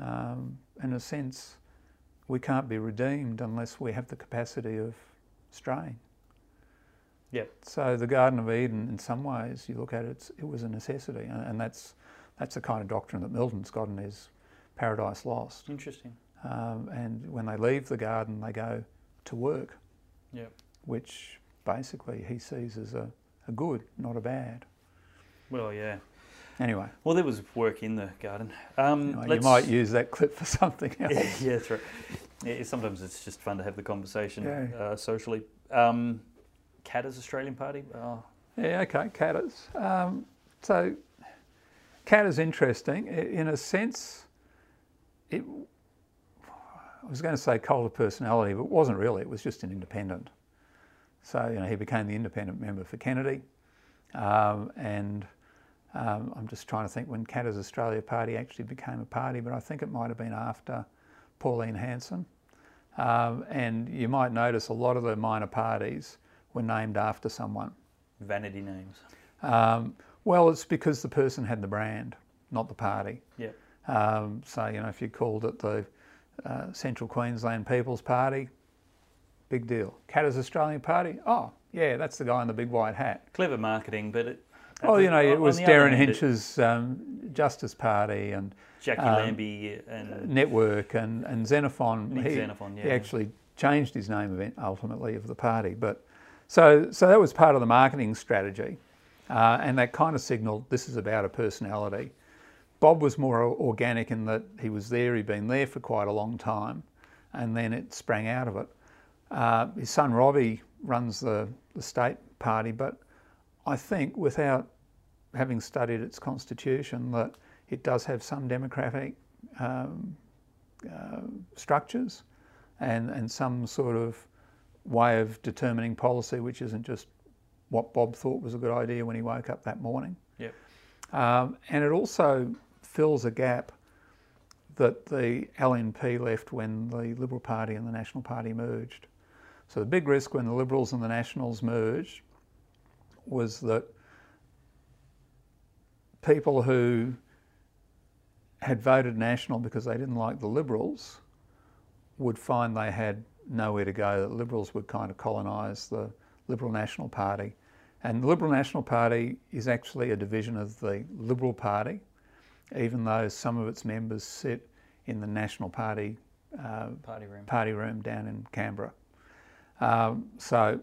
S3: Um, in a sense, we can't be redeemed unless we have the capacity of straying.
S2: Yep.
S3: So the Garden of Eden, in some ways, you look at it, it was a necessity, and, and that's that's the kind of doctrine that Milton's got in his Paradise Lost.
S2: Interesting.
S3: Um, and when they leave the garden, they go to work.
S2: Yep.
S3: Which basically he sees as a, a good, not a bad.
S2: Well, yeah.
S3: Anyway.
S2: Well, there was work in the garden. Um,
S3: you, you might use that clip for [laughs] something [laughs] else.
S2: Yeah, yeah that's right. Yeah, sometimes it's just fun to have the conversation
S3: yeah.
S2: uh, socially. Um, Katter's Australian Party? Oh.
S3: Yeah, okay, Katter's. Um, so, Katter's interesting. In a sense, it, I was going to say cult of personality, but it wasn't really. It was just an independent. So, you know, he became the independent member for Kennedy. Um, and um, I'm just trying to think when Katter's Australia Party actually became a party, but I think it might have been after Pauline Hanson. Um, and you might notice a lot of the minor parties were named after someone.
S2: Vanity names.
S3: Um, well, it's because the person had the brand, not the party.
S2: Yeah.
S3: Um, so, you know, if you called it the uh, Central Queensland People's Party, big deal. Katter's Australian Party, oh, yeah, that's the guy in the big white hat.
S2: Clever marketing, but it.
S3: Oh, you know, it was Derryn Hinch's um, Justice Party and
S2: Jacqui um, Lambie and
S3: Network and, and Xenophon.
S2: He, Xenophon, yeah.
S3: he actually changed his name ultimately of the party. But so, so that was part of the marketing strategy. Uh, and that kind of signalled this is about a personality. Bob was more organic in that he was there, he'd been there for quite a long time, and then it sprang out of it. Uh, his son Robbie runs the, the state party, but I think without having studied its constitution, that it does have some democratic um, uh, structures and, and some sort of way of determining policy, which isn't just what Bob thought was a good idea when he woke up that morning.
S2: Yep.
S3: Um, and it also fills a gap that the LNP left when the Liberal Party and the National Party merged. So the big risk when the Liberals and the Nationals merged was that people who had voted National because they didn't like the Liberals would find they had nowhere to go. The Liberals would kind of colonise the Liberal National Party. And the Liberal National Party is actually a division of the Liberal Party, even though some of its members sit in the National Party
S2: uh, party, room.
S3: party room down in Canberra. Um, so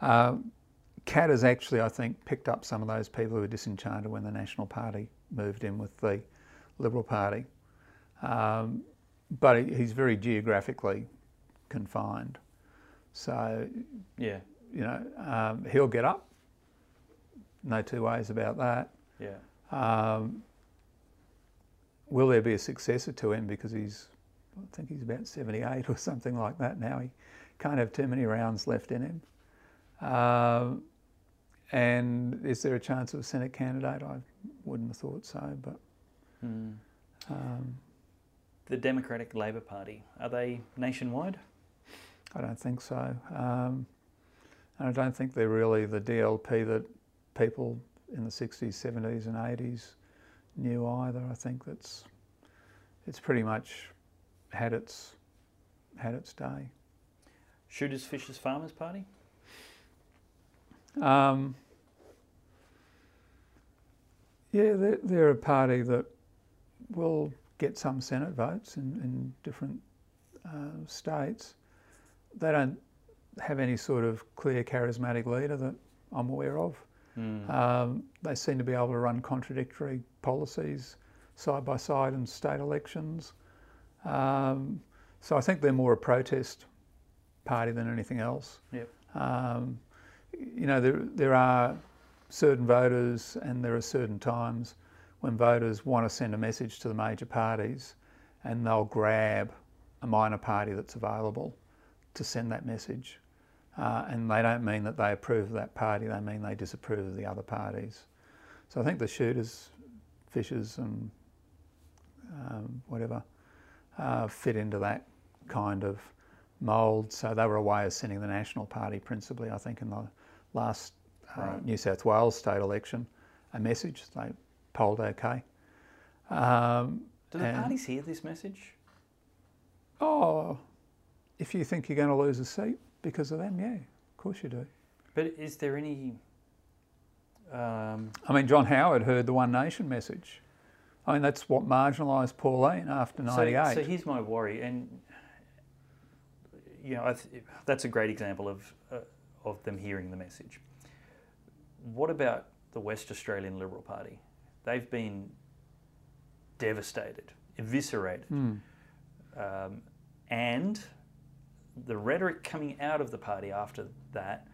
S3: uh, Katter has actually, I think, picked up some of those people who were disenchanted when the National Party moved in with the Liberal Party. Um, but he's very geographically confined. So,
S2: yeah,
S3: you know, um, he'll get up. No two ways about that.
S2: Yeah.
S3: Um, will there be a successor to him because he's, I think he's about 78 or something like that now. He can't have too many rounds left in him. Um, and is there a chance of a Senate candidate? I wouldn't have thought so, but.
S2: Mm. Um, the Democratic Labor Party, are they nationwide?
S3: I don't think so. Um, and I don't think they're really the DLP that people in the 60s, 70s, and 80s knew either. I think that's it's pretty much had its had its day.
S2: Shooters, Fishers, Farmers Party.
S3: Um, yeah, they're, they're, a party that will get some Senate votes in, in different uh, states. They don't have any sort of clear, charismatic leader that I'm aware of. Mm. Um, they seem to be able to run contradictory policies side by side in state elections. Um, so I think they're more a protest party than anything else.
S2: Yep.
S3: Um, you know, there, there are certain voters and there are certain times when voters want to send a message to the major parties and they'll grab a minor party that's available to send that message. Uh, and they don't mean that they approve of that party, they mean they disapprove of the other parties. So I think the shooters, fishers, and um, whatever uh, fit into that kind of mould. So they were a way of sending the National Party, principally, I think, in the last uh, right. New South Wales state election, a message. They polled okay.
S2: Um, Do the parties hear this message?
S3: Oh, if you think you're going to lose a seat because of them, yeah, of course you do.
S2: But is there any? Um...
S3: I mean, John Howard heard the One Nation message. I mean, that's what marginalised Pauline after '98.
S2: So, so, here's my worry, and you know, th- that's a great example of uh, of them hearing the message. What about the West Australian Liberal Party? They've been devastated, eviscerated, mm. um, and the rhetoric coming out of the party after that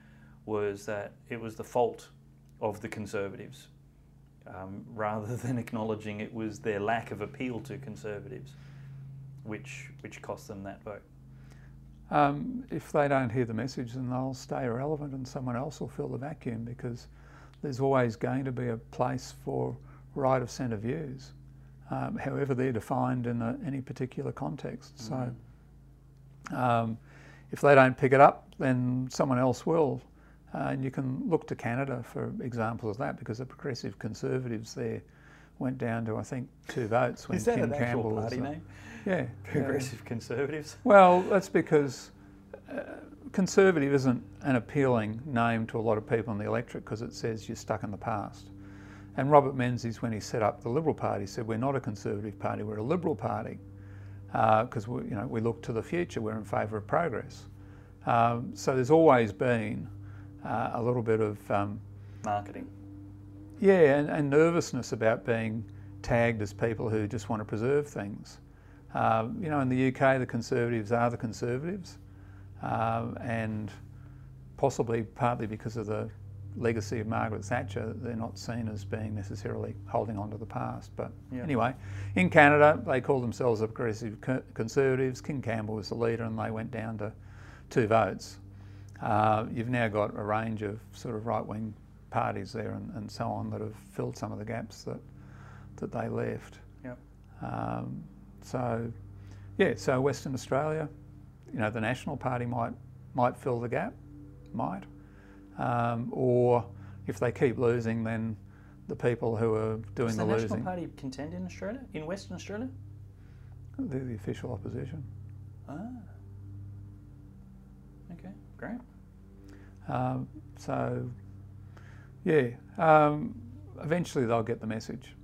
S2: was that it was the fault of the Conservatives, um, rather [laughs] than acknowledging it was their lack of appeal to Conservatives, which which cost them that vote.
S3: Um, if they don't hear the message, then they'll stay irrelevant, and someone else will fill the vacuum because there's always going to be a place for right of centre views, um, however they're defined in a, any particular context. Mm-hmm. So. Um, if they don't pick it up, then someone else will. Uh, and you can look to Canada for examples of that because the progressive conservatives there went down to I think two votes
S2: when Is that Kim an Campbell party was, name?
S3: Yeah, [laughs]
S2: progressive conservatives.
S3: Well, that's because uh, conservative isn't an appealing name to a lot of people in the electorate because it says you're stuck in the past. And Robert Menzies, when he set up the Liberal Party, said we're not a conservative party, we're a Liberal Party because uh, we, you know, we look to the future, we're in favour of progress. Um, so there's always been uh, a little bit of um,
S2: marketing.
S3: Yeah, and, and, nervousness about being tagged as people who just want to preserve things. Uh, you know, in the UK, the Conservatives are the Conservatives, um, and possibly partly because of the legacy of Margaret Thatcher, they're not seen as being necessarily holding on to the past. But yeah. anyway, in Canada, they call themselves the Progressive Conservatives. Kim Campbell was the leader, and they went down to two votes. Uh, you've now got a range of sort of right wing parties there and, and, so on that have filled some of the gaps that that they left.
S2: Yep.
S3: Um, so, yeah, so Western Australia, you know, the National Party might might fill the gap, might. Um, or if they keep losing, then the people who are doing
S2: Does
S3: the,
S2: the
S3: losing.
S2: National Party contend in Australia, in Western Australia?
S3: They're the official opposition.
S2: Ah. Okay, great.
S3: Um, so, yeah, um, eventually they'll get the message.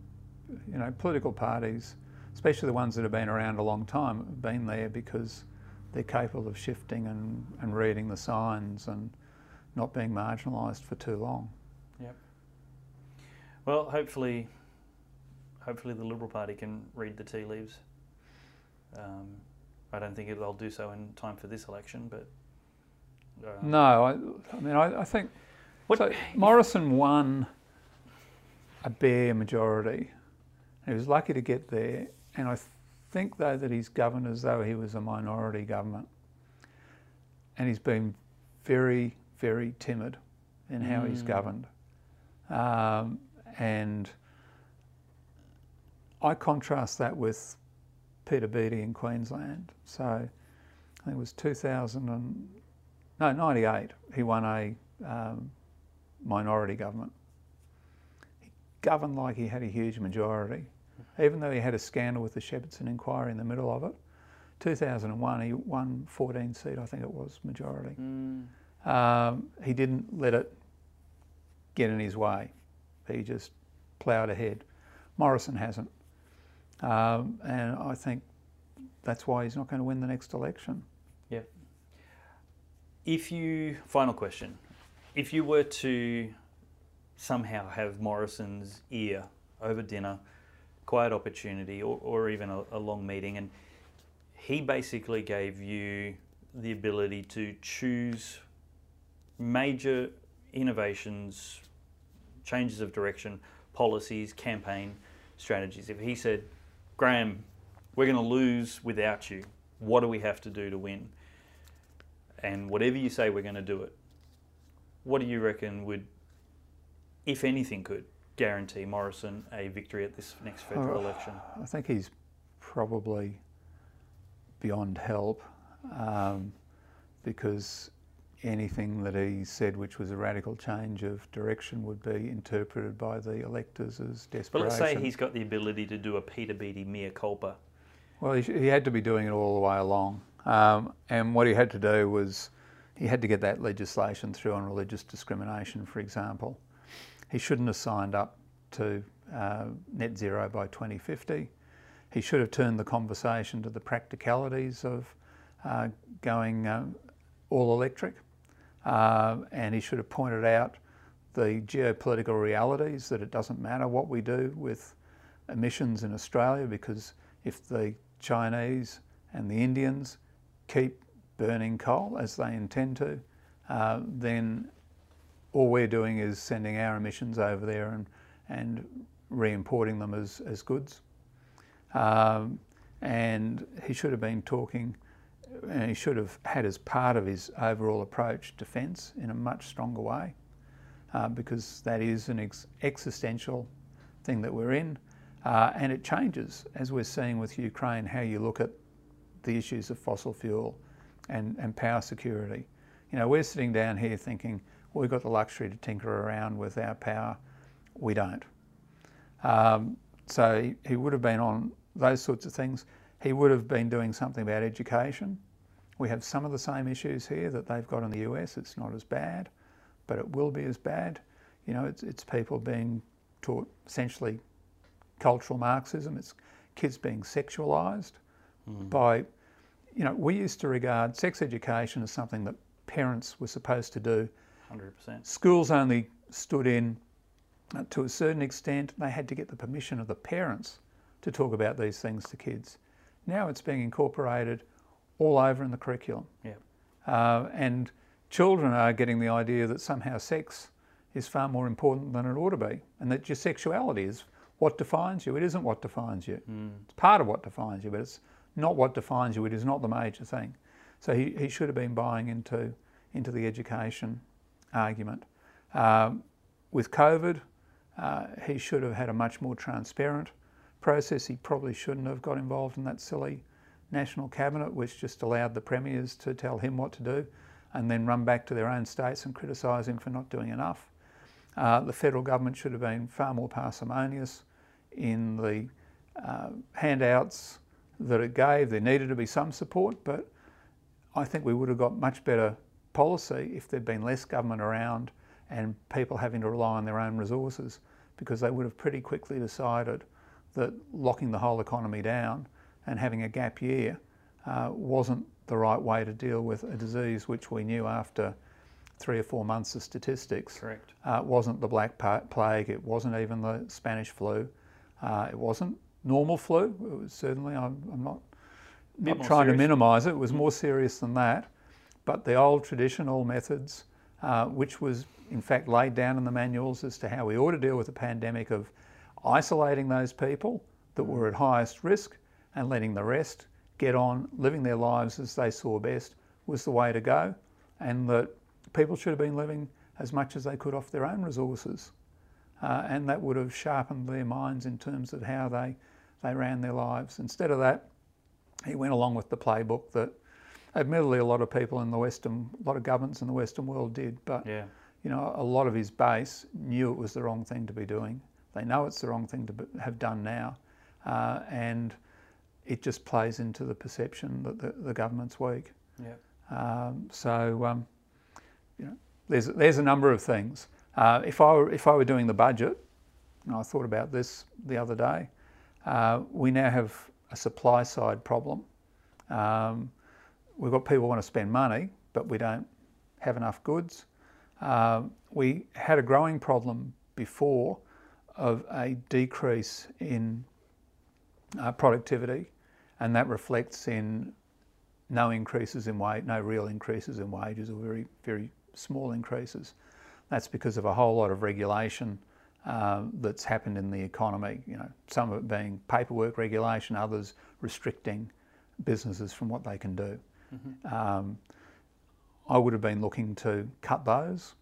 S3: You know, political parties, especially the ones that have been around a long time, have been there because they're capable of shifting and, and reading the signs and not being marginalised for too long.
S2: Yep. Well, hopefully, hopefully the Liberal Party can read the tea leaves. Um, I don't think they'll do so in time for this election, but
S3: no, I, I, mean I, I think so [sighs] Morrison won a bare majority. He was lucky to get there, and I think though that he's governed as though he was a minority government, and he's been very very timid in how mm. he's governed. Um, and I contrast that with Peter Beattie in Queensland. So I think it was 2000 and, no, 98, he won a um, minority government. He governed like he had a huge majority, even though he had a scandal with the Shepherdson inquiry in the middle of it. 2001, he won 14 seat, I think it was, majority. Mm. Um, he didn't let it get in his way. He just ploughed ahead. Morrison hasn't. Um, and I think that's why he's not going to win the next election.
S2: If you, final question, if you were to somehow have Morrison's ear over dinner, quiet opportunity, or, or even a, a long meeting, and he basically gave you the ability to choose major innovations, changes of direction, policies, campaign strategies. If he said, Graham, we're going to lose without you, what do we have to do to win? And whatever you say, we're going to do it. What do you reckon would, if anything, could guarantee Morrison a victory at this next federal oh, election?
S3: I think he's probably beyond help um, because anything that he said which was a radical change of direction would be interpreted by the electors as desperation.
S2: But let's say he's got the ability to do a Peter Beattie mea culpa.
S3: Well, he, he had to be doing it all the way along. Um, and what he had to do was he had to get that legislation through on religious discrimination, for example. He shouldn't have signed up to uh, net zero by 2050. He should have turned the conversation to the practicalities of uh, going um, all electric. Uh, and he should have pointed out the geopolitical realities that it doesn't matter what we do with emissions in Australia because if the Chinese and the Indians keep burning coal as they intend to, uh, then all we're doing is sending our emissions over there and, and re-importing them as, as goods. Um, and he should have been talking, and he should have had as part of his overall approach defence in a much stronger way, uh, because that is an ex- existential thing that we're in, uh, and it changes as we're seeing with Ukraine how you look at the issues of fossil fuel and, and power security. You know, we're sitting down here thinking, well, we've got the luxury to tinker around with our power. We don't. Um, so he, he would have been on those sorts of things. He would have been doing something about education. We have some of the same issues here that they've got in the US. It's not as bad, but it will be as bad. You know, it's, it's people being taught essentially cultural Marxism. It's kids being sexualised mm. by, you know, we used to regard sex education as something that parents were supposed to do.
S2: 100%.
S3: Schools only stood in uh, to a certain extent. They had to get the permission of the parents to talk about these things to kids. Now it's being incorporated all over in the curriculum.
S2: Yeah.
S3: Uh, and children are getting the idea that somehow sex is far more important than it ought to be, and that your sexuality is what defines you. It isn't what defines you. Mm. It's part of what defines you, but it's not what defines you. It is not the major thing. So he, he should have been buying into, into the education argument. Um, with COVID, uh, he should have had a much more transparent process. He probably shouldn't have got involved in that silly national cabinet, which just allowed the premiers to tell him what to do and then run back to their own states and criticise him for not doing enough. Uh, the federal government should have been far more parsimonious in the uh, handouts that it gave. There needed to be some support, but I think we would have got much better policy if there'd been less government around and people having to rely on their own resources because they would have pretty quickly decided that locking the whole economy down and having a gap year uh, wasn't the right way to deal with a disease which we knew after three or four months of statistics.
S2: Correct.
S3: Uh, it wasn't the Black Plague, it wasn't even the Spanish flu, uh, it wasn't normal flu. It was certainly, I'm, I'm not, trying serious. to minimise it, it was mm-hmm. more serious than that. But the old traditional methods, uh, which was in fact laid down in the manuals as to how we ought to deal with a pandemic of isolating those people that were at highest risk and letting the rest get on living their lives as they saw best was the way to go, and that people should have been living as much as they could off their own resources. uh, and that would have sharpened their minds in terms of how they, they ran their lives. Instead of that, he went along with the playbook that admittedly a lot of people in the Western, a lot of governments in the Western world did, but
S2: Yeah.
S3: you know, a lot of his base knew it was the wrong thing to be doing. They know it's the wrong thing to have done now, uh, and it just plays into the perception that the, the government's weak.
S2: Yeah.
S3: Um, so, um, you know, there's there's a number of things. Uh, if I were if I were doing the budget, and I thought about this the other day, uh, we now have a supply side problem. Um, we've got people want to spend money, but we don't have enough goods. Um, we had a growing problem before of a decrease in uh, productivity, and that reflects in no increases in wage, no real increases in wages, or very very small increases. That's because of a whole lot of regulation um, that's happened in the economy. You know, some of it being paperwork regulation, others restricting businesses from what they can do. Um, I would have been looking to cut those.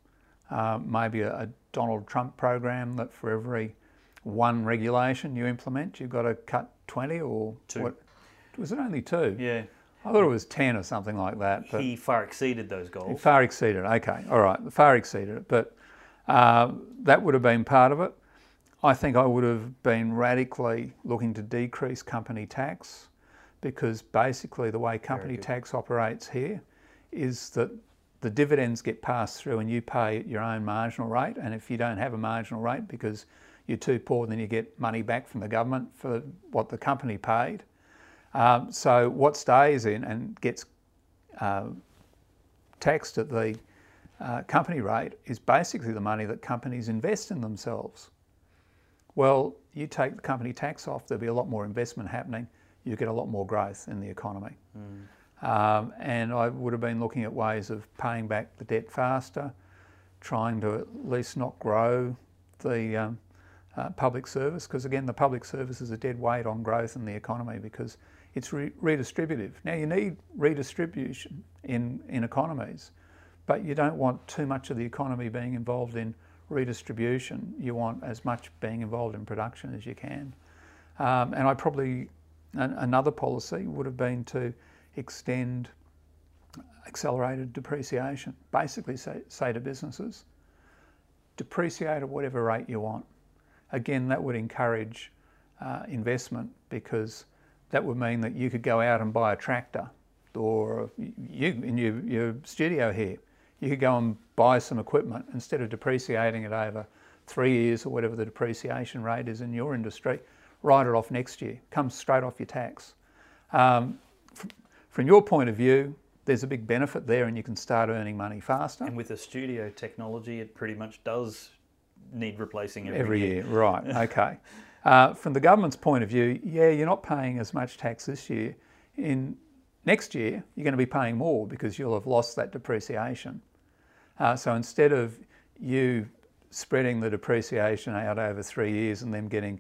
S3: Uh, maybe a, a Donald Trump program that for every one regulation you implement, you've got to cut 20 or
S2: Two.
S3: what? Was it only two?
S2: Yeah.
S3: I thought it was 10 or something like that. But
S2: He far exceeded those goals.
S3: far exceeded. Okay, all right, far exceeded it. But uh, that would have been part of it. I think I would have been radically looking to decrease company tax because basically the way company tax operates here is that the dividends get passed through and you pay at your own marginal rate. And if you don't have a marginal rate because you're too poor, then you get money back from the government for what the company paid. Um, so what stays in and gets uh, taxed at the uh, company rate is basically the money that companies invest in themselves. Well, you take the company tax off, there'll be a lot more investment happening, you get a lot more growth in the economy. Um, and I would have been looking at ways of paying back the debt faster, trying to at least not grow the um, uh, public service, because again, the public service is a dead weight on growth in the economy because it's re- redistributive. Now, you need redistribution in, in economies, but you don't want too much of the economy being involved in redistribution. You want as much being involved in production as you can. Um, and I probably, an, another policy would have been to extend accelerated depreciation. Basically, say, say to businesses, depreciate at whatever rate you want. Again, that would encourage uh, investment because that would mean that you could go out and buy a tractor or you in your, your studio here, you could go and buy some equipment instead of depreciating it over three years or whatever the depreciation rate is in your industry, write it off next year, comes straight off your tax. Um, from your point of view, there's a big benefit there and you can start earning money faster.
S2: And with the studio technology, it pretty much does need replacing every,
S3: every
S2: year.
S3: year. Right, [laughs] okay. Uh, from the government's point of view, yeah, you're not paying as much tax this year. In next year, you're going to be paying more because you'll have lost that depreciation. Uh, so instead of you spreading the depreciation out over three years and them getting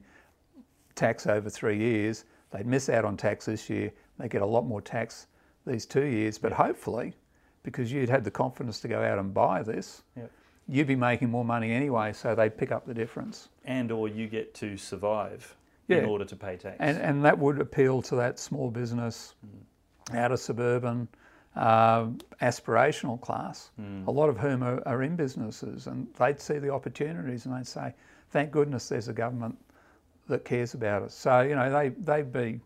S3: tax over three years, they'd miss out on tax this year. They get a lot more tax these two years, but hopefully, because you'd had the confidence to go out and buy this,
S2: Yep.
S3: you'd be making more money anyway, so they'd pick up the difference.
S2: And or you get to survive
S3: Yeah.
S2: in order to pay tax.
S3: And, and that would appeal to that small business, outer suburban, um, aspirational class, a lot of whom are, are in businesses and they'd see the opportunities and they'd say, thank goodness there's a government that cares about us. So, you know, they, they'd be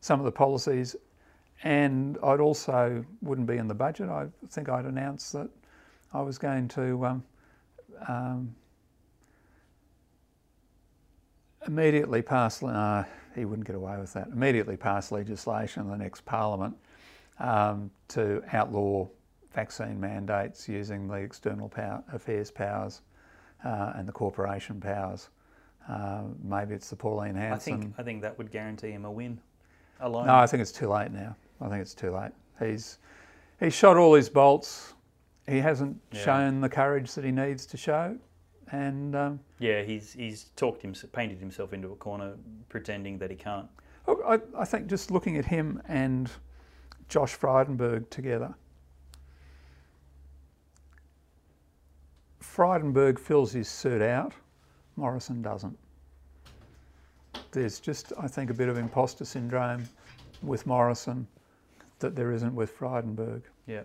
S3: some of the policies. And I'd also, wouldn't be in the budget, I think I'd announced that I was going to um, um, immediately pass, uh, he wouldn't get away with that, immediately pass legislation in the next parliament um, to outlaw vaccine mandates using the external power, affairs powers uh, and the corporation powers. Uh, maybe it's the Pauline Hanson.
S2: I think I think that would guarantee him a win alone.
S3: No, I think it's too late now. I think it's too late. He's he's shot all his bolts. He hasn't
S2: Yeah.
S3: shown the courage that he needs to show, and um,
S2: Yeah, he's he's talked himself, painted himself into a corner, pretending that he can't.
S3: I, I think just looking at him and Josh Frydenberg together, Frydenberg fills his suit out Morrison doesn't. There's just, I think, a bit of imposter syndrome with Morrison that there isn't with Frydenberg.
S2: Yeah.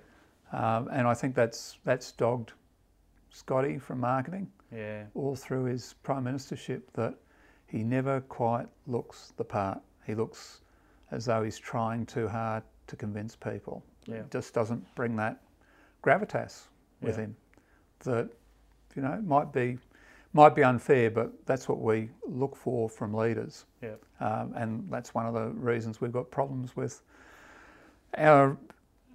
S3: Um, and I think that's that's dogged Scotty from marketing
S2: Yeah.
S3: all through his prime ministership that he never quite looks the part. He looks as though he's trying too hard to convince people.
S2: Yeah.
S3: It just doesn't bring that gravitas with
S2: Yeah.
S3: him. That you know might be might be unfair, but that's what we look for from leaders.
S2: Yeah.
S3: Um, and that's one of the reasons we've got problems with our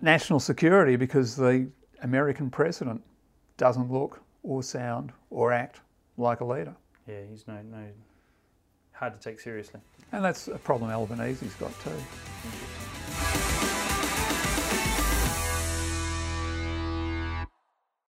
S3: national security because the American president doesn't look or sound or act like a leader.
S2: Yeah. He's no no hard to take seriously.
S3: And that's a problem Albanese's got too.